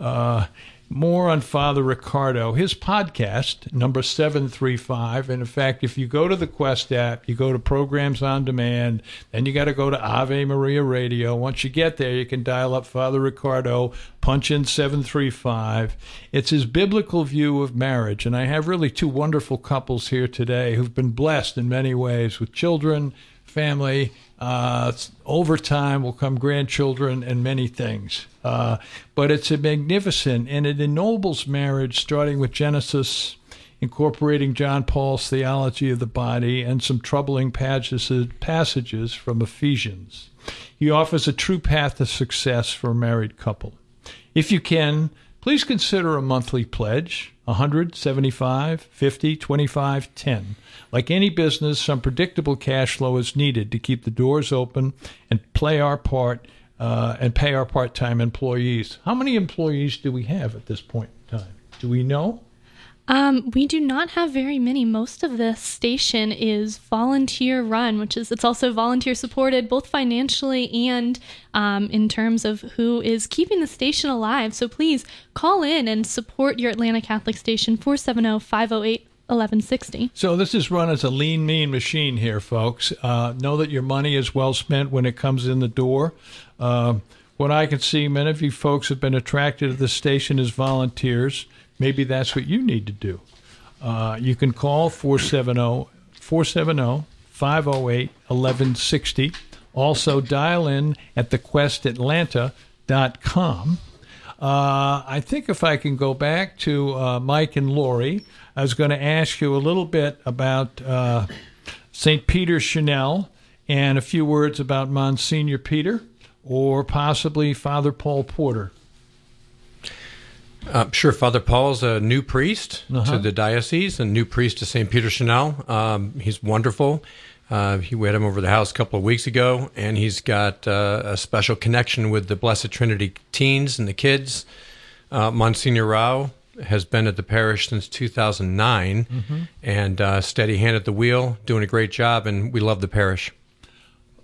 Uh, more on Father Riccardo, his podcast, number 735. And in fact, if you go to the Quest app, you go to Programs on Demand, then you got to go to Ave Maria Radio. Once you get there, you can dial up Father Riccardo, punch in 735. It's his biblical view of marriage. And I have really two wonderful couples here today who've been blessed in many ways with children, family, uh, over time will come grandchildren and many things. Uh, but it's a magnificent and it ennobles marriage, starting with Genesis, incorporating John Paul's theology of the body and some troubling passages from Ephesians. He offers a true path to success for a married couple. If you can, please consider a monthly pledge 100, 75, 50, 25, 10. Like any business, some predictable cash flow is needed to keep the doors open and play our part uh, and pay our part-time employees. How many employees do we have at this point in time? Do we know? Um, we do not have very many. Most of this station is volunteer run, which is it's also volunteer supported, both financially and um, in terms of who is keeping the station alive. So please call in and support your Atlanta Catholic station 470 508 1160. So this is run as a lean, mean machine here, folks. Uh, know that your money is well spent when it comes in the door. Uh, what I can see, many of you folks have been attracted to the station as volunteers maybe that's what you need to do. Uh, you can call 470 470 508 1160. Also, dial in at thequestatlanta.com. Uh, I think if I can go back to uh, Mike and Laurie, I was going to ask you a little bit about uh, St. Peter Chanel and a few words about Monsignor Peter or possibly Father Paul Porter. Uh, sure. Father Paul's a new priest uh-huh. to the diocese, a new priest to St. Peter Chanel. Um, he's wonderful. Uh, he we had him over the house a couple of weeks ago, and he's got uh, a special connection with the Blessed Trinity teens and the kids. Uh, Monsignor Rao has been at the parish since 2009 mm-hmm. and uh, steady hand at the wheel, doing a great job, and we love the parish.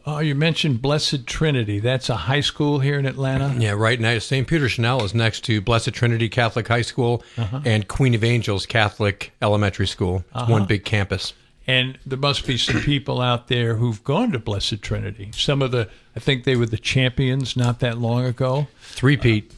Oh, you mentioned Blessed Trinity. That's a high school here in Atlanta. Yeah, right now St. Peter Chanel is next to Blessed Trinity Catholic High School uh-huh. and Queen of Angels Catholic Elementary School. Uh-huh. One big campus. And there must be some people out there who've gone to Blessed Trinity. Some of the, I think they were the champions not that long ago. Three Pete. Uh,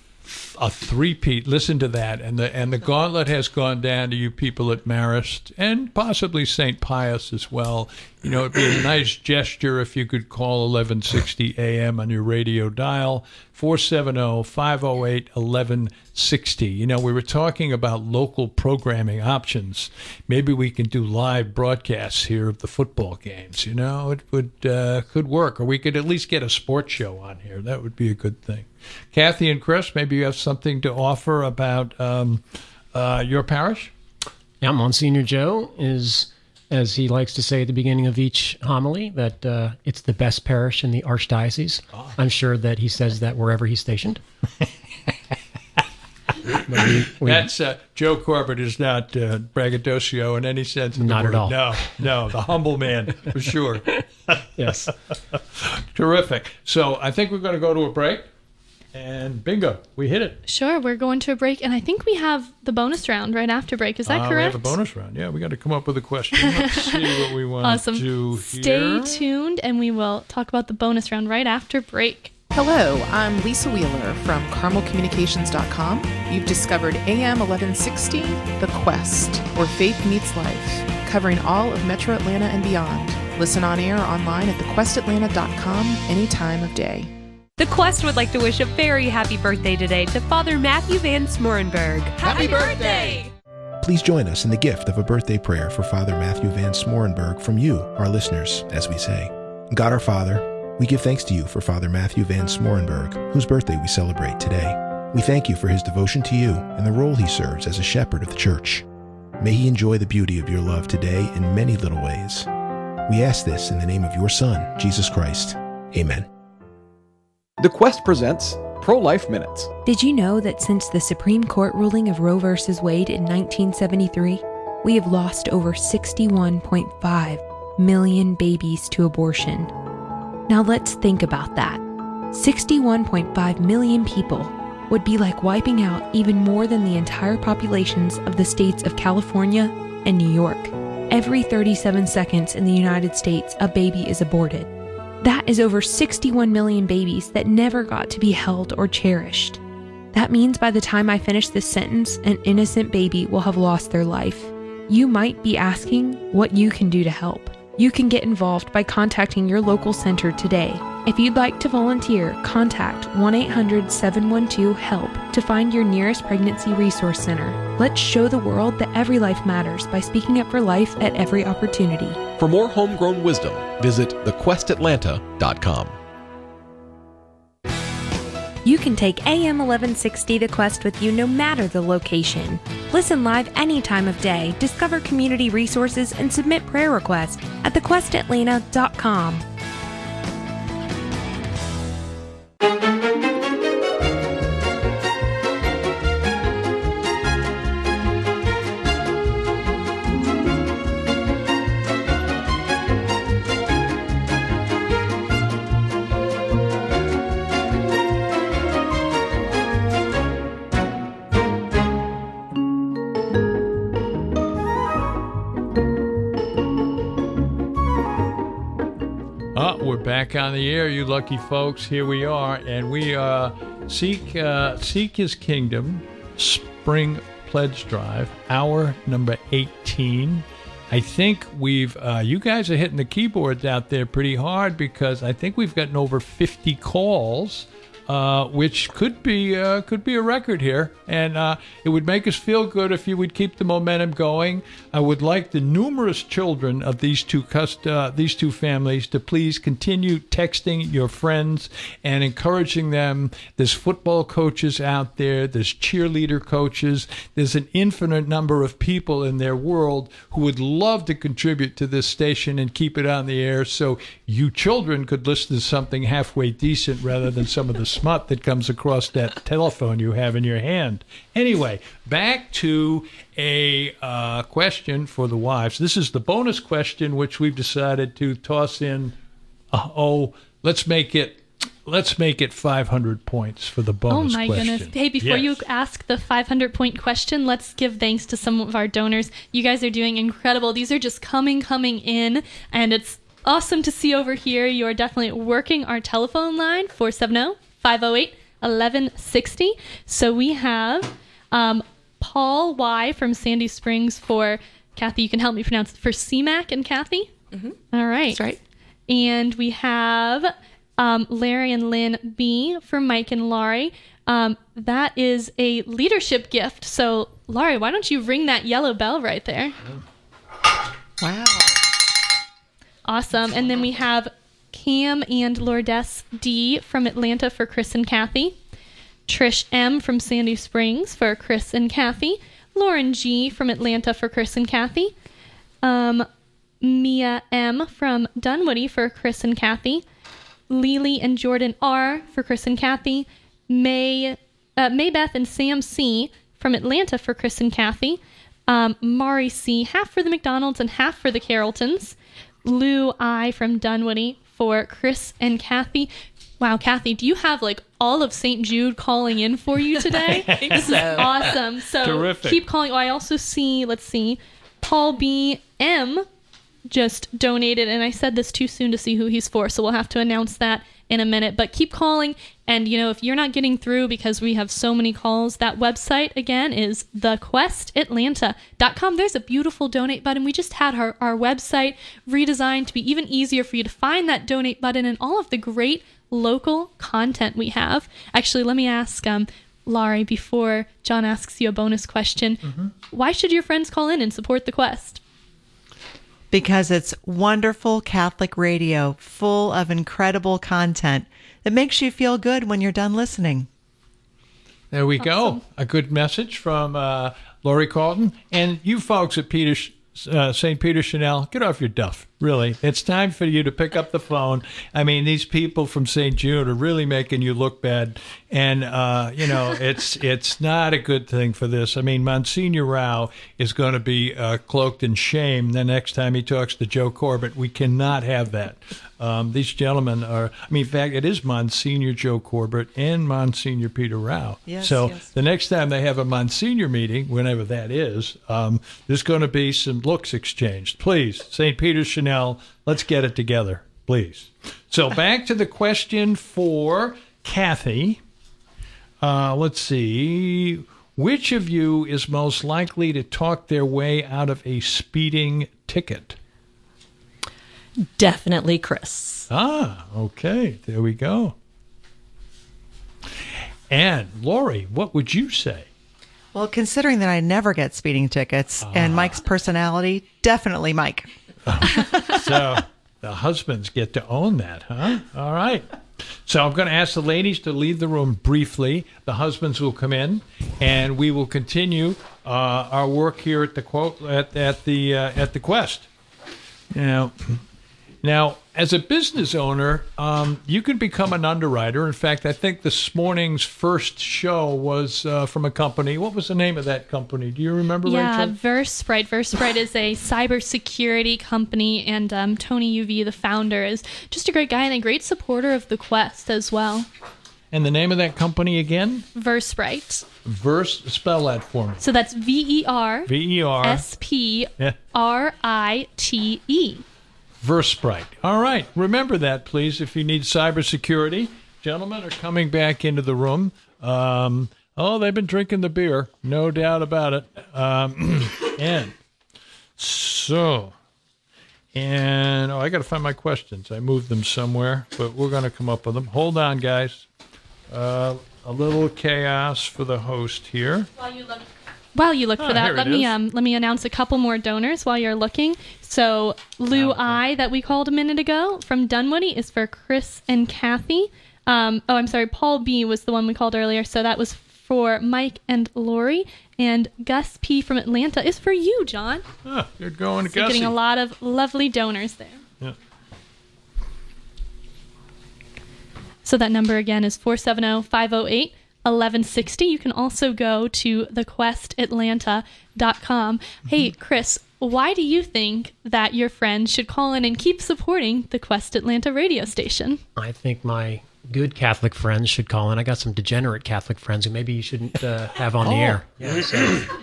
a three-peat. Listen to that, and the and the gauntlet has gone down to you people at Marist and possibly St. Pius as well. You know, it'd be a <clears throat> nice gesture if you could call 1160 a.m. on your radio dial 470-508-1160. You know, we were talking about local programming options. Maybe we can do live broadcasts here of the football games. You know, it would uh, could work, or we could at least get a sports show on here. That would be a good thing. Kathy and Chris, maybe you have something to offer about um, uh, your parish. Yeah, Monsignor Joe is, as he likes to say at the beginning of each homily, that uh, it's the best parish in the archdiocese. Oh. I'm sure that he says that wherever he's stationed. <laughs> we, we, That's uh, Joe Corbett is not uh, braggadocio in any sense. Of not at all. No, no, the humble man for sure. <laughs> yes, <laughs> terrific. So I think we're going to go to a break. And bingo, we hit it. Sure, we're going to a break, and I think we have the bonus round right after break. Is that uh, correct? We have a bonus round. Yeah, we got to come up with a question. Let's <laughs> see what we want awesome. to do Stay tuned, and we will talk about the bonus round right after break. Hello, I'm Lisa Wheeler from CarmelCommunications.com. You've discovered AM 1160, The Quest, where faith meets life, covering all of Metro Atlanta and beyond. Listen on air or online at thequestatlanta.com any time of day. The Quest would like to wish a very happy birthday today to Father Matthew Van Smorenberg. Happy, happy birthday! Please join us in the gift of a birthday prayer for Father Matthew Van Smorenberg from you, our listeners, as we say. God our Father, we give thanks to you for Father Matthew Van Smorenberg, whose birthday we celebrate today. We thank you for his devotion to you and the role he serves as a shepherd of the church. May he enjoy the beauty of your love today in many little ways. We ask this in the name of your Son, Jesus Christ. Amen. The Quest presents Pro Life Minutes. Did you know that since the Supreme Court ruling of Roe v. Wade in 1973, we have lost over 61.5 million babies to abortion? Now let's think about that. 61.5 million people would be like wiping out even more than the entire populations of the states of California and New York. Every 37 seconds in the United States, a baby is aborted. That is over 61 million babies that never got to be held or cherished. That means by the time I finish this sentence, an innocent baby will have lost their life. You might be asking what you can do to help. You can get involved by contacting your local center today. If you'd like to volunteer, contact 1 800 712 HELP to find your nearest pregnancy resource center. Let's show the world that every life matters by speaking up for life at every opportunity. For more homegrown wisdom, visit thequestatlanta.com. You can take AM 1160 The Quest with you no matter the location. Listen live any time of day, discover community resources, and submit prayer requests at thequestatlanta.com. on the air, you lucky folks. Here we are, and we uh, seek uh, seek His kingdom. Spring pledge drive, hour number eighteen. I think we've uh, you guys are hitting the keyboards out there pretty hard because I think we've gotten over fifty calls. Uh, which could be uh, could be a record here, and uh, it would make us feel good if you would keep the momentum going. I would like the numerous children of these two cust- uh, these two families to please continue texting your friends and encouraging them. There's football coaches out there, there's cheerleader coaches, there's an infinite number of people in their world who would love to contribute to this station and keep it on the air, so you children could listen to something halfway decent rather than some of the smut that comes across that telephone you have in your hand. Anyway, back to a uh, question for the wives. This is the bonus question, which we've decided to toss in. Uh, oh, let's make it. Let's make it 500 points for the bonus Oh my question. goodness. Hey, before Yes. you ask the 500 point question, let's give thanks to some of our donors. You guys are doing incredible. These are just coming, coming in, and it's awesome to see over here. You are definitely working our telephone line 470 508 1160. So we have um, Paul Y from Sandy Springs for Kathy. You can help me pronounce it for CMAC and Kathy. Mhm. All right. That's right. And we have um, Larry and Lynn B for Mike and Laurie. Um, that is a leadership gift. So, Laurie, why don't you ring that yellow bell right there? Wow. Awesome. And then we have Cam and Lourdes D from Atlanta for Chris and Kathy. Trish M from Sandy Springs for Chris and Kathy. Lauren G from Atlanta for Chris and Kathy. Um, Mia M from Dunwoody for Chris and Kathy. Lily and Jordan R for Chris and Kathy. May, uh, Maybeth and Sam C from Atlanta for Chris and Kathy. Um, Mari C, half for the McDonald's and half for the Carrolltons. Lou I from Dunwoody for Chris and Kathy. Wow, Kathy, do you have like all of St. Jude calling in for you <laughs> today? this so. is awesome. So Terrific. keep calling. Oh, I also see, let's see, Paul B. M just donated, and I said this too soon to see who he's for, so we'll have to announce that in a minute. But keep calling, and you know, if you're not getting through because we have so many calls, that website again is thequestatlanta.com. There's a beautiful donate button. We just had our, our website redesigned to be even easier for you to find that donate button and all of the great local content we have. Actually, let me ask um, Laurie before John asks you a bonus question. Why should your friends call in and support the quest? Because it's wonderful Catholic radio full of incredible content that makes you feel good when you're done listening. There we go. A good message from uh, Laurie Carlton. And you folks at Peter, uh, St. Peter Chanel, get off your duff. Really, it's time for you to pick up the phone. I mean, these people from St. Jude are really making you look bad, and uh, you know <laughs> it's it's not a good thing for this. I mean, Monsignor Rao is going to be uh, cloaked in shame the next time he talks to Joe Corbett. We cannot have that. Um, these gentlemen are. I mean, in fact, it is Monsignor Joe Corbett and Monsignor Peter Rao. Yes, so yes. the next time they have a Monsignor meeting, whenever that is, um, there's going to be some looks exchanged. Please, St. Peter Chanel, let's get it together, please. So back to the question for Kathy. Uh, let's see. Which of you is most likely to talk their way out of a speeding ticket? Definitely Chris. Ah, okay. There we go. And Laurie, what would you say? Well, considering that I never get speeding tickets and Mike's personality, definitely Mike. <laughs> so the husbands get to own that, huh? All right. So I'm going to ask the ladies to leave the room briefly. The husbands will come in, and we will continue uh, our work here at the quote at, at the uh, at the quest. Now, now as a business owner, um, you can become an underwriter. In fact, I think this morning's first show was uh, from a company. What was the name of that company? Do you remember, Rachel? Yeah, Rachel? VerSprite. VerSprite is a cybersecurity company, and um, Tony UV, the founder, is just a great guy and a great supporter of the Quest as well. And the name of that company again? VerSprite. Verse, spell that for me. So that's V E R V E R S P. R I T E. Versprite. All right. Remember that, please, if you need cybersecurity. Gentlemen are coming back into the room. Um, oh, they've been drinking the beer. No doubt about it. Um, <clears throat> and so, and oh, I got to find my questions. I moved them somewhere, but we're going to come up with them. Hold on, guys. Uh, a little chaos for the host here. While you look, while you look Ah, for that, let me is. um let me announce a couple more donors while you're looking. So Lou I that we called a minute ago from Dunwoody is for Chris and Kathy. Um, oh, I'm sorry, Paul B was the one we called earlier, so that was for Mike and Laurie. And Gus P from Atlanta is for you, John. Ah, you're going to So getting a lot of lovely donors there. Yeah. So that number again is 470 508 1160. You can also go to thequestatlanta.com. Hey, Chris, why do you think that your friends should call in and keep supporting the Quest Atlanta radio station? I think my good Catholic friends should call in. I got some degenerate Catholic friends who maybe you shouldn't uh, have on the Oh. air. Yeah, so <coughs>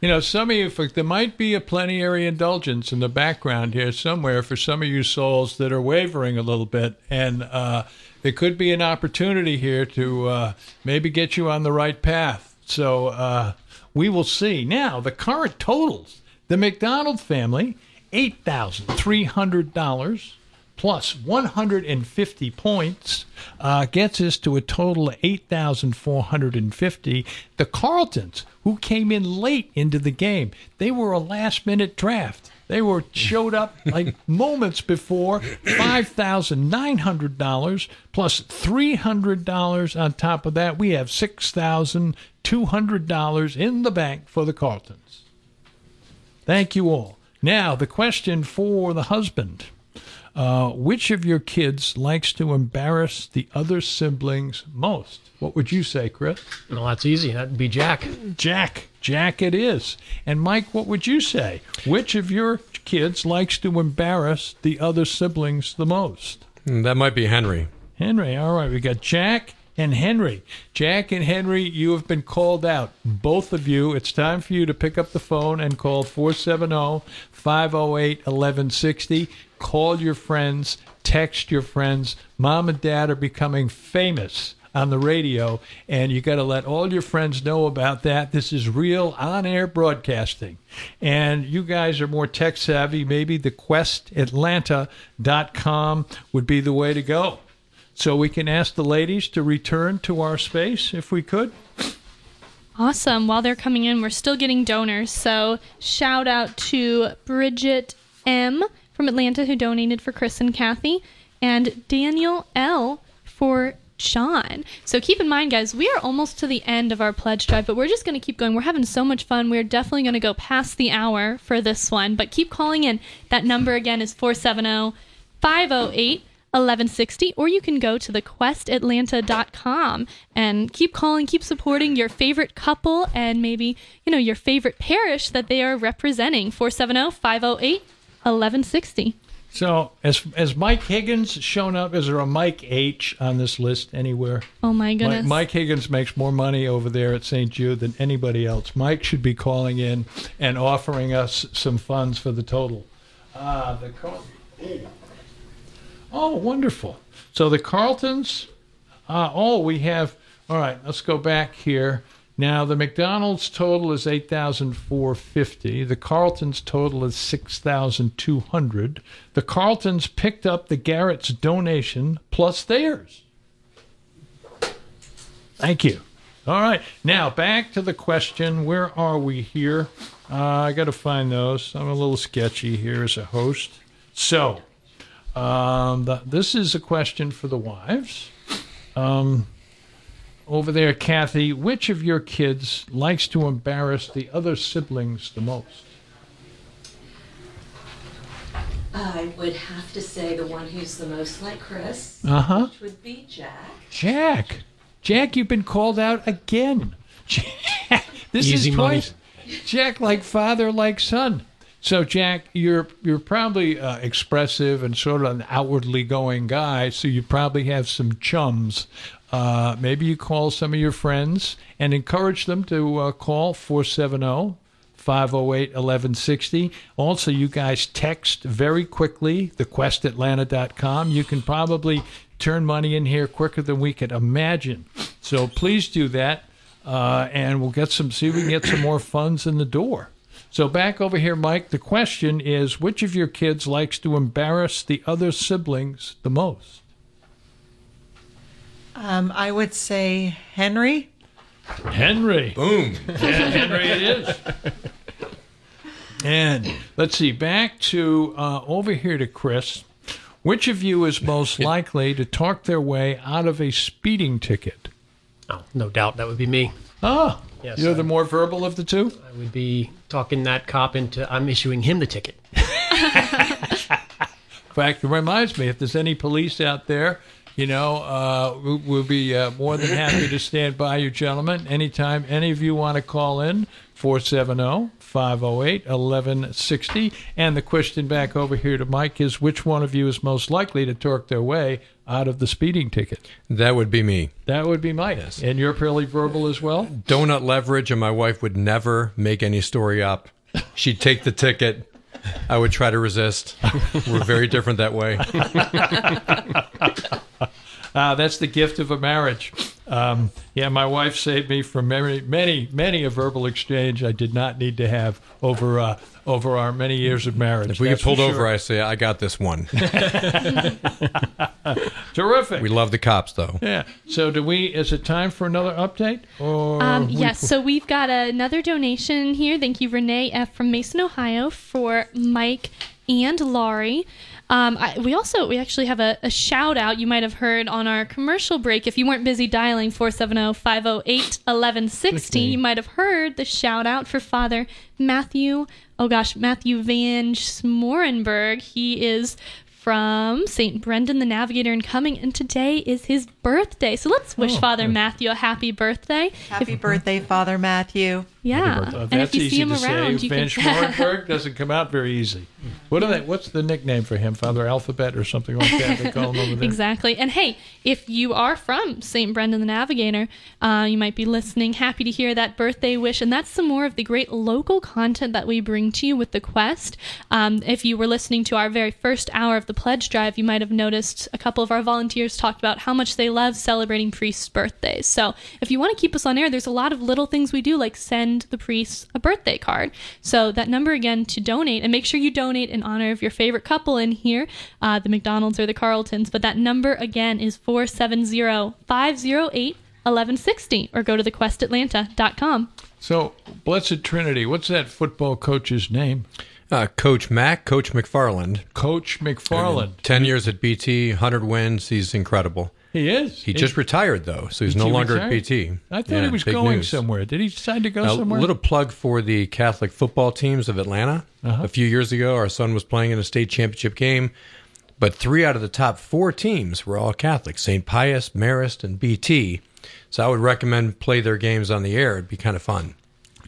You know, some of you, there might be a plenary indulgence in the background here somewhere for some of you souls that are wavering a little bit. And uh, there could be an opportunity here to uh, maybe get you on the right path. So uh, we will see. Now, the current totals the McDonald family, $8,300 plus 150 points uh, gets us to a total of 8,450. The Carltons, who came in late into the game, they were a last minute draft. They were showed up like <laughs> moments before $5,900 plus $300 on top of that. We have $6,200 in the bank for the Carltons. Thank you all. Now, the question for the husband. Uh, which of your kids likes to embarrass the other siblings most? What would you say, Chris? well, that's easy. That'd be Jack. Jack. Jack it is. And Mike, what would you say? Which of your kids likes to embarrass the other siblings the most? Mm, That might be Henry. Henry. All right, we got Jack and Henry. Jack and Henry, you have been called out. Both of you. It's time for you to pick up the phone and call 470 508 1160. Call your friends, text your friends. Mom and dad are becoming famous on the radio, and you got to let all your friends know about that. This is real on air broadcasting. And you guys are more tech savvy. Maybe the questatlanta.com would be the way to go. So we can ask the ladies to return to our space if we could. Awesome. While they're coming in, we're still getting donors. So shout out to Bridget M from Atlanta who donated for Chris and Kathy, and Daniel L for John. So keep in mind, guys, we are almost to the end of our pledge drive, but we're just going to keep going. We're having so much fun. We're definitely going to go past the hour for this one, but keep calling in. That number again is 470 508 1160, or you can go to thequestatlanta.com and keep calling, keep supporting your favorite couple and maybe, you know, your favorite parish that they are representing. 470 508 1160. So, as as Mike Higgins shown up, is there a Mike H on this list anywhere? Oh my Mike, goodness. Mike Higgins makes more money over there at St. Jude than anybody else. Mike should be calling in and offering us some funds for the total. Ah, the Carl- there you go. Oh, wonderful. So the Carltons. Uh, oh, we have. All right, let's go back here. Now the McDonald's total is eight thousand four fifty. The Carltons total is six thousand two hundred. The Carltons picked up the Garrett's donation plus theirs. Thank you. All right, now back to the question. Where are we here? Uh, I got to find those. I'm a little sketchy here as a host. So, um, the, this is a question for the wives. Um, over there, Kathy, which of your kids likes to embarrass the other siblings the most? I would have to say the one who's the most like Chris, Uh huh. which would be Jack. Jack. Jack, you've been called out again. <laughs> Jack, this Easy is money. twice. Jack, like father, like son. So, Jack, you're you're probably uh, expressive and sort of an outwardly going guy. So you probably have some chums. Uh, maybe you call some of your friends and encourage them to uh, call 470 508 1160. Also, you guys text very quickly, thequestatlanta.com. You can probably turn money in here quicker than we could imagine. So please do that, uh, and we'll get some, see if we can get some more funds in the door. So back over here, Mike, the question is which of your kids likes to embarrass the other siblings the most? Um, I would say Henry. Henry. Boom. <laughs> Yeah, Henry it is. And let's see, back to uh, over here to Chris. Which of you is most <laughs> likely to talk their way out of a speeding ticket? Oh, no doubt that would be me. Oh, Yes, you're I- the more verbal of the two? I would be talking that cop into I'm issuing him the ticket. <laughs> In fact, it reminds me if there's any police out there, you know, uh, we- we'll be uh, more than happy to stand by you, gentlemen. Anytime any of you want to call in, 470 508 1160. And the question back over here to Mike is which one of you is most likely to torque their way out of the speeding ticket? That would be me. That would be Mike. And you're pretty verbal as well? Donut leverage, and my wife would never make any story up. She'd take the ticket. I would try to resist. We're very different that way. <laughs> Ah, that's the gift of a marriage. Um, yeah, my wife saved me from many, many, many a verbal exchange I did not need to have over uh, over our many years of marriage. If we get pulled for over. I say, I got this one. <laughs> terrific. We love the cops, though. yeah. So, do we? Is it time for another update? Or Um, we- yes, so we've got another donation here. Thank you, Renee F. from Mason, Ohio, for Mike and Laurie. Um, I, we also we actually have a, a shout out you might have heard on our commercial break. If you weren't busy dialing 470-508-1160, you might have heard the shout out for Father Matthew. Oh gosh, Matthew Van Smorenberg. He is from St. Brendan the Navigator and coming, and today is his birthday. So let's wish Oh, Father good. Matthew a happy birthday. Happy birthday, Father Matthew. Yeah, Uh, and that's if you easy see him to around, say. you Van can. Schmorenberg doesn't come out very easy. What are they? What's the nickname for him? Father Alphabet or something like that? They call him over there. Exactly. And hey, if you are from St. Brendan the Navigator, uh, you might be listening. Happy to hear that birthday wish. And that's some more of the great local content that we bring to you with the Quest. Um, if you were listening to our very first hour of the pledge drive, you might have noticed a couple of our volunteers talked about how much they love celebrating priests' birthdays. So if you want to keep us on air, there's a lot of little things we do, like send the priests a birthday card. So that number again to donate, and make sure you donate in honor of your favorite couple in here, uh, the McDonald's or the Carltons. But that number again is 470 508 1160, or go to thequestatlanta.com. So, Blessed Trinity. What's that football coach's name? Uh, Coach Mac, Coach McFarland. Coach McFarland. 10 years at BT, 100 wins. He's incredible. He is. He just retired though, so he's no he longer retire? at BT. I thought Yeah, he was going news. somewhere. Did he decide to go A somewhere? A little plug for the Catholic football teams of Atlanta. Uh-huh. A few years ago, our son was playing in a state championship game, but three out of the top four teams were all Catholic: St. Pius, Marist, and BT. So I would recommend play their games on the air. It'd be kind of fun.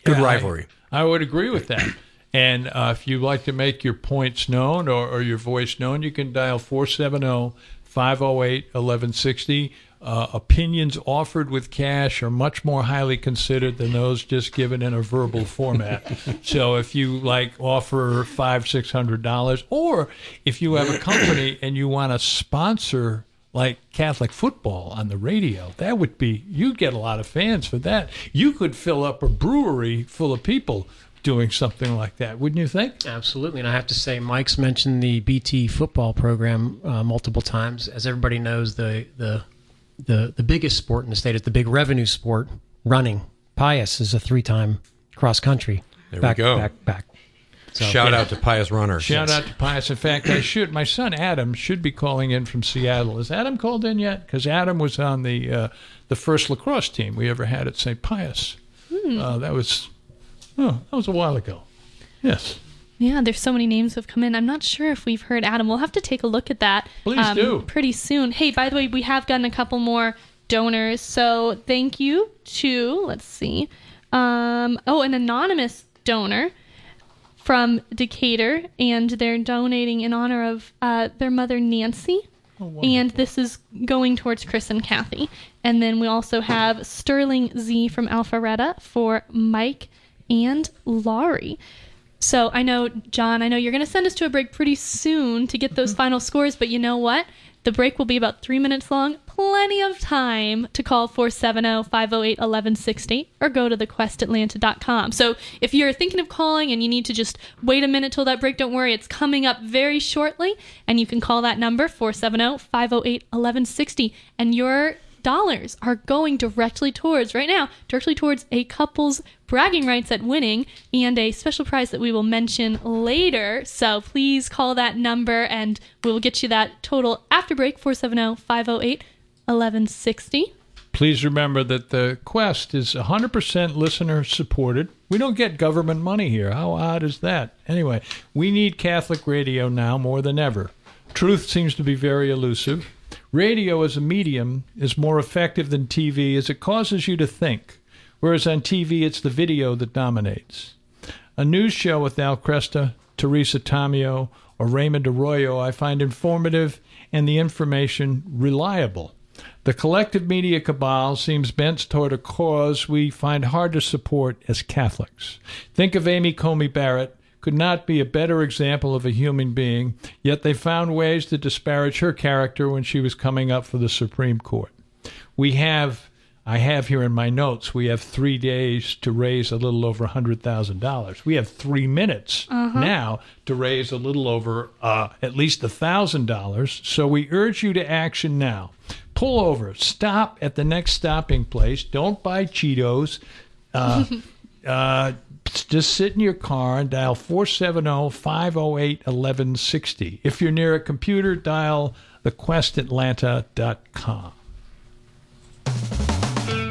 Good Yeah, I- rivalry. I, would agree with that. And uh, if you'd like to make your points known or, or your voice known, you can dial 470 508 1160. Uh, opinions offered with cash are much more highly considered than those just given in a verbal format. <laughs> so if you like offer five, six hundred dollars, or if you have a company <coughs> and you want to sponsor like Catholic football on the radio, that would be you get a lot of fans for that. You could fill up a brewery full of people doing something like that, wouldn't you think? Absolutely, and I have to say, Mike's mentioned the BT football program uh, multiple times. As everybody knows, the the the the biggest sport in the state is the big revenue sport, running. Pius is a three-time cross country. There we back, go. Back, back. So- Shout out to Pius Runners. Shout out to Pius. In fact, I should. My son Adam should be calling in from Seattle. Is Adam called in yet? Because Adam was on the uh, the first lacrosse team we ever had at St. Pius. Hmm. Uh, that was oh, that was a while ago. Yes. Yeah, there's so many names have come in. I'm not sure if we've heard Adam. We'll have to take a look at that. um, Please do. Pretty soon. Hey, by the way, we have gotten a couple more donors. So thank you to, let's see. Um, oh, an anonymous donor from Decatur, and they're donating in honor of uh, their mother, Nancy. Oh, and this is going towards Chris and Cathy. And then we also have Sterling Z from Alpharetta for Mike and Laurie. So I know, John, I know you're going to send us to a break pretty soon to get those mm-hmm. final scores, but you know what? The break will be about three minutes long. Plenty of time to call 470 508 1160 or go to thequestatlanta.com. So if you're thinking of calling and you need to just wait a minute till that break, don't worry. It's coming up very shortly, and you can call that number 470 508 1160. And your dollars are going directly towards right now directly towards a couple's bragging rights at winning and a special prize that we will mention later so please call that number and we will get you that total after break 470-508-1160 Please remember that the quest is 100% listener supported. We don't get government money here. How odd is that? Anyway, we need Catholic radio now more than ever. Truth seems to be very elusive. Radio as a medium is more effective than TV as it causes you to think, whereas on TV it's the video that dominates. A news show with Al Kresta, Teresa Tomeo, or Raymond Arroyo I find informative and the information reliable. The collective media cabal seems bent toward a cause we find hard to support as Catholics. Think of Amy Coney Barrett, could not be a better example of a human being, yet they found ways to disparage her character when she was coming up for the Supreme Court. We have, I have here in my notes, we have three days to raise a little over $100,000. We have three minutes Uh-huh. now to raise a little over uh, at least $1,000. So we urge you to action now. Pull over, stop at the next stopping place. Don't buy Cheetos. Uh, <laughs> uh, just sit in your car and dial 470 508 1160. If you're near a computer, dial thequestatlanta.com.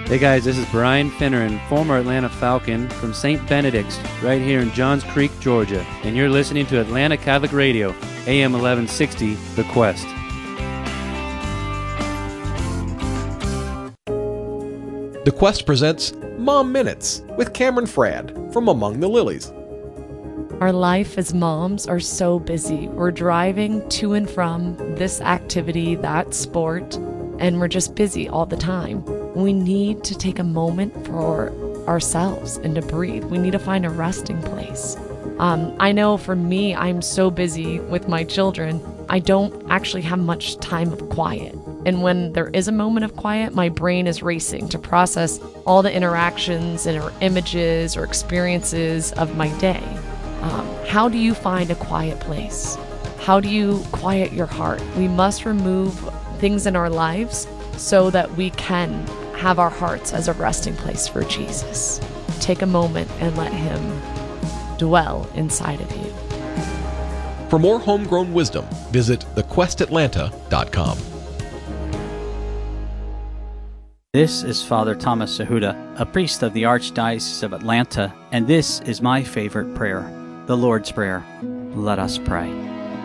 Hey guys, this is Brian Finneran, former Atlanta Falcon from St. Benedict's, right here in Johns Creek, Georgia, and you're listening to Atlanta Catholic Radio, AM 1160, The Quest. The Quest presents Mom Minutes with Cameron Frad from Among the Lilies. Our life as moms are so busy. We're driving to and from this activity, that sport, and we're just busy all the time. We need to take a moment for ourselves and to breathe. We need to find a resting place. Um, I know for me, I'm so busy with my children, I don't actually have much time of quiet. And when there is a moment of quiet, my brain is racing to process all the interactions and or images or experiences of my day. Um, how do you find a quiet place? How do you quiet your heart? We must remove things in our lives so that we can have our hearts as a resting place for Jesus. Take a moment and let Him dwell inside of you. For more homegrown wisdom, visit thequestatlanta.com. This is Father Thomas Sahuda, a priest of the Archdiocese of Atlanta, and this is my favorite prayer, the Lord's Prayer. Let us pray.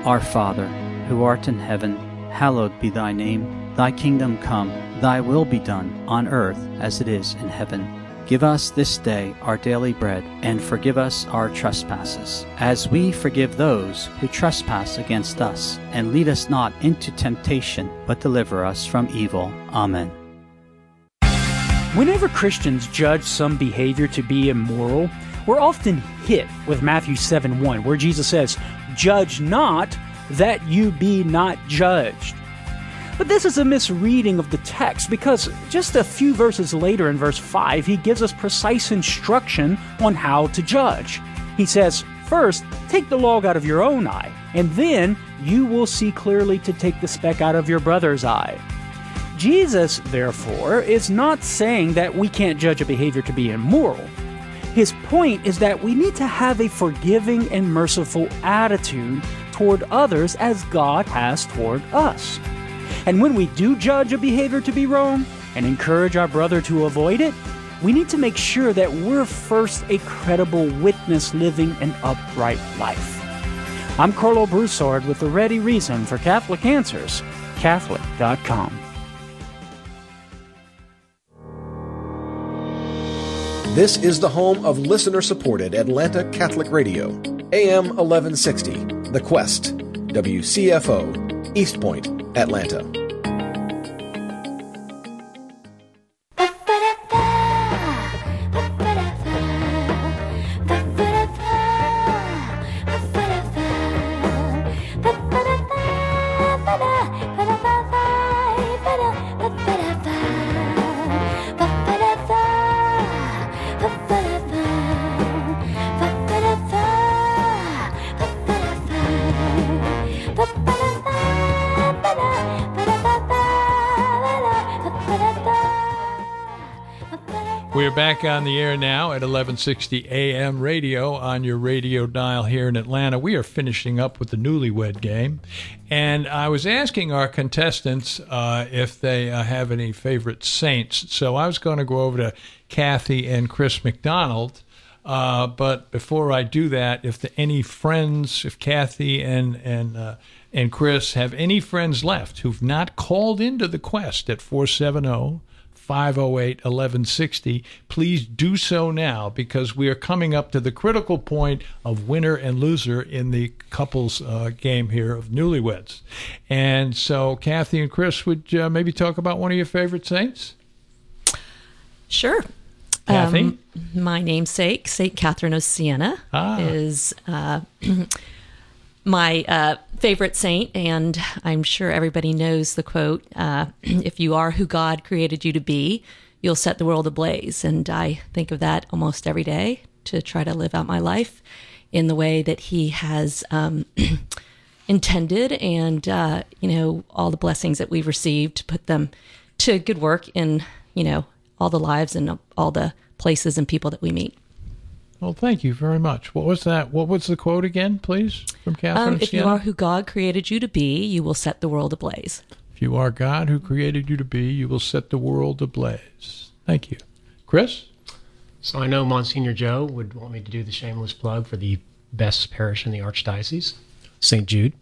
Our Father, who art in heaven, hallowed be thy name. Thy kingdom come, thy will be done, on earth as it is in heaven. Give us this day our daily bread, and forgive us our trespasses, as we forgive those who trespass against us. And lead us not into temptation, but deliver us from evil. Amen. Whenever Christians judge some behavior to be immoral, we're often hit with Matthew 7 1, where Jesus says, Judge not that you be not judged. But this is a misreading of the text because just a few verses later in verse 5, he gives us precise instruction on how to judge. He says, First, take the log out of your own eye, and then you will see clearly to take the speck out of your brother's eye. Jesus, therefore, is not saying that we can't judge a behavior to be immoral. His point is that we need to have a forgiving and merciful attitude toward others as God has toward us. And when we do judge a behavior to be wrong and encourage our brother to avoid it, we need to make sure that we're first a credible witness living an upright life. I'm Karlo Broussard with the ready reason for Catholic Answers, Catholic.com. This is the home of listener supported Atlanta Catholic Radio, AM 1160, The Quest, WCFO, East Point, Atlanta. We're back on the air now at 1160 AM radio on your radio dial here in Atlanta. We are finishing up with the newlywed game. And I was asking our contestants uh, if they uh, have any favorite saints. So I was going to go over to Cathy and Chris McDonald. Uh, but before I do that, if the, any friends, if Cathy and, and, uh, and Chris have any friends left who've not called into the quest at 470 508 1160. Please do so now because we are coming up to the critical point of winner and loser in the couples uh, game here of newlyweds. And so, Cathy and Chris, would uh, maybe talk about one of your favorite saints? Sure. Cathy? Um, my namesake, St. Catherine of Siena, Ah. is uh, <clears throat> my uh, favorite saint, and I'm sure everybody knows the quote uh, <clears throat> If you are who God created you to be, you'll set the world ablaze. And I think of that almost every day to try to live out my life in the way that He has um, <clears throat> intended, and, uh, you know, all the blessings that we've received to put them to good work in, you know, all the lives and all the places and people that we meet. Well, thank you very much. What was that? What was the quote again, please, from Catherine? Um, of if you Siena? are who God created you to be, you will set the world ablaze. If you are God who created you to be, you will set the world ablaze. Thank you. Chris? So I know Monsignor Joe would want me to do the shameless plug for the best parish in the Archdiocese, St. Jude.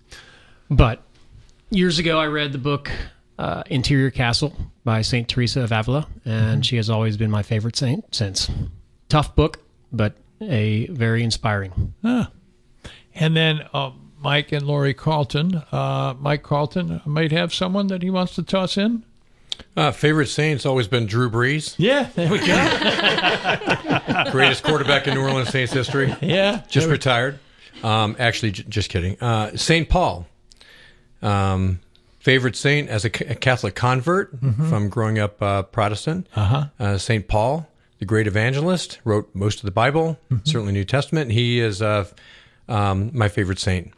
But years ago, I read the book uh, Interior Castle by St. Teresa of Avila, and she has always been my favorite saint since. Tough book, but a very inspiring. Ah. And then uh, Mike and Laurie Carlton. Uh, Mike Carlton might have someone that he wants to toss in. Uh, favorite Saint's always been Drew Brees. Yeah, there we go. <laughs> Greatest quarterback in New Orleans Saints history. Yeah. Just retired. Um, actually, j- just kidding. Uh, Saint Paul. Um, favorite saint as a, c- a Catholic convert Mhm. from growing up uh, Protestant. Uh-huh. Uh, Saint Paul, the great evangelist, wrote most of the Bible, Mm-hmm. certainly New Testament. He is uh, um, my favorite saint.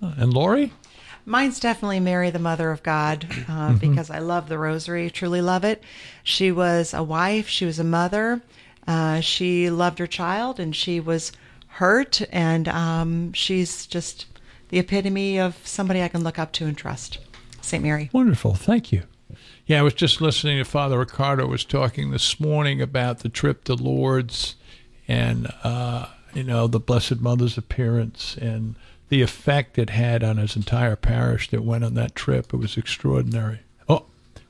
And Laurie? Mine's definitely Mary, the Mother of God, uh, Mhm. because I love the Rosary, truly love it. She was a wife, she was a mother, uh, she loved her child, and she was hurt, and um, she's just the epitome of somebody I can look up to and trust. St. Mary. Wonderful. Thank you. Yeah, I was just listening to Father Riccardo was talking this morning about the trip to Lourdes and uh, you know the Blessed Mother's appearance and the effect it had on his entire parish that went on that trip. It was extraordinary. Oh,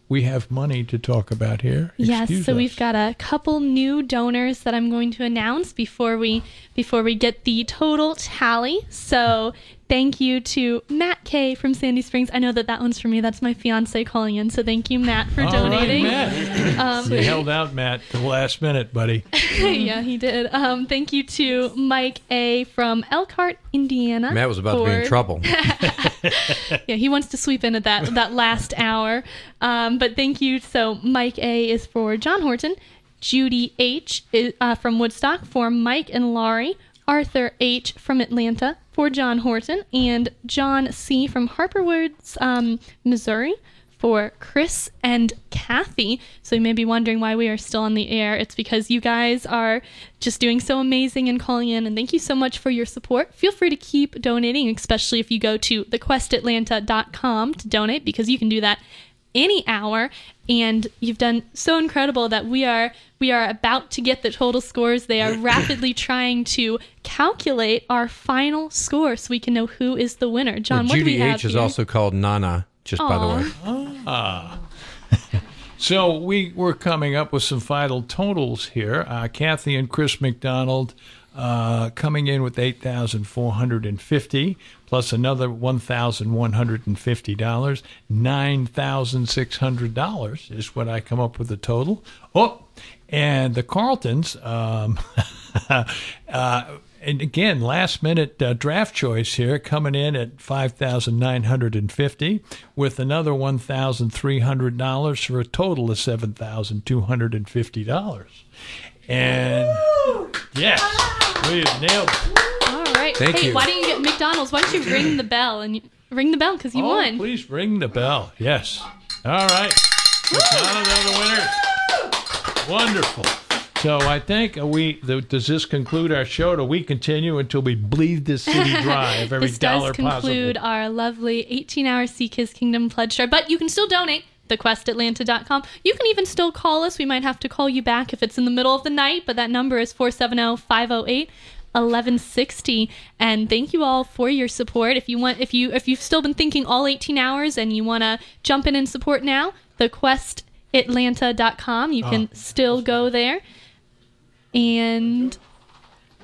we have money to talk about here. Yes, Excuse so us. we've got a couple new donors that I'm going to announce before we before we get the total tally. So thank you to Matt K from Sandy Springs. I know that that one's for me. That's my fiance calling in. So thank you, Matt, for All right, donating. Matt. <coughs> Um, you held out, Matt, to the last minute, buddy. <laughs> yeah, he did. Um, thank you to Mike A from Elkhart, Indiana. Matt was about to be in trouble. <laughs> yeah, he wants to sweep in at that that last hour. Um, but thank you. So Mike A is for John Horton, Judy H is, uh, from Woodstock for Mike and Laurie, Arthur H from Atlanta for John Horton, and John C from Harper Woods, um, Missouri. For Chris and Cathy. So you may be wondering why we are still on the air. It's because you guys are just doing so amazing and calling in. And thank you so much for your support. Feel free to keep donating, especially if you go to thequestatlanta.com to donate, because you can do that any hour and you've done so incredible that we are we are about to get the total scores they are <coughs> rapidly trying to calculate our final score so we can know who is the winner john Well, what do Judy we have H is here? also called Nana, just by the way. Ah. <laughs> so we were coming up with some final totals here. Uh, Cathy and Chris McDonald uh, coming in with eight thousand four hundred and fifty, plus another one thousand one hundred and fifty dollars. Nine thousand six hundred dollars is what I come up with the total. Oh, and the Carltons. Um, <laughs> uh, and again, last minute uh, draft choice here coming in at five thousand nine hundred and fifty, with another one thousand three hundred dollars for a total of seven thousand two hundred and fifty dollars. And yes, we have nailed it. all right Thank hey you. why don't you get mcdonald's why don't you ring the bell and you, ring the bell because you oh, won Please ring the bell. Yes. All right. McDonald are the winners. Wonderful. So I think we the, does this conclude our show? Do we continue until we bleed this city <laughs> dry of every this dollar does conclude possible? our lovely 18-hour Seek His Kingdom pledge drive, but you can still donate. TheQuestAtlanta.com. You can even still call us. We might have to call you back if it's in the middle of the night, but that number is 470-508 1160 and thank you all for your support if you want if you if you've still been thinking all 18 hours and you want to jump in and support now thequestatlanta.com you can Oh. still go there and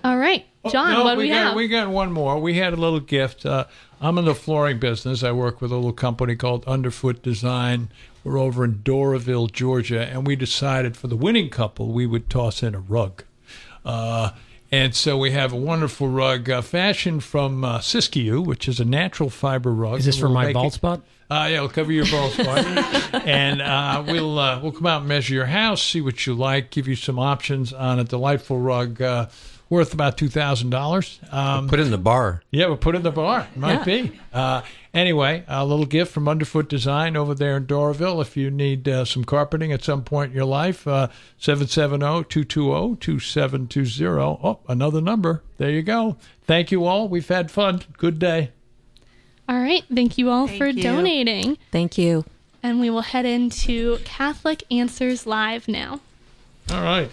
all right john Oh, No, what do we we, got, have We got one more. We had a little gift. Uh, I'm in the flooring business. I work with a little company called Underfoot Design. We're over in Doraville, Georgia, and we decided for the winning couple we would toss in a rug. Uh, and so we have a wonderful rug uh, fashioned from uh, Siskiyou, which is a natural fiber rug. Is this And for we'll my bald it- spot? uh, yeah, it'll cover your bald spot, <laughs> and uh, we'll uh, we'll come out and measure your house, see what you like, give you some options on a delightful rug uh, worth about two thousand dollars. Um, Put it in the bar. yeah, we'll put it in the bar. Might Yeah. be. Anyway, a little gift from Underfoot Design over there in Doraville. If you need uh, some carpeting at some point in your life, uh, 770-220-2720. Oh, another number. There you go. Thank you all. We've had fun. Good day. All right. Thank you all for you. donating. Thank you. And we will head into Catholic Answers Live now. All right.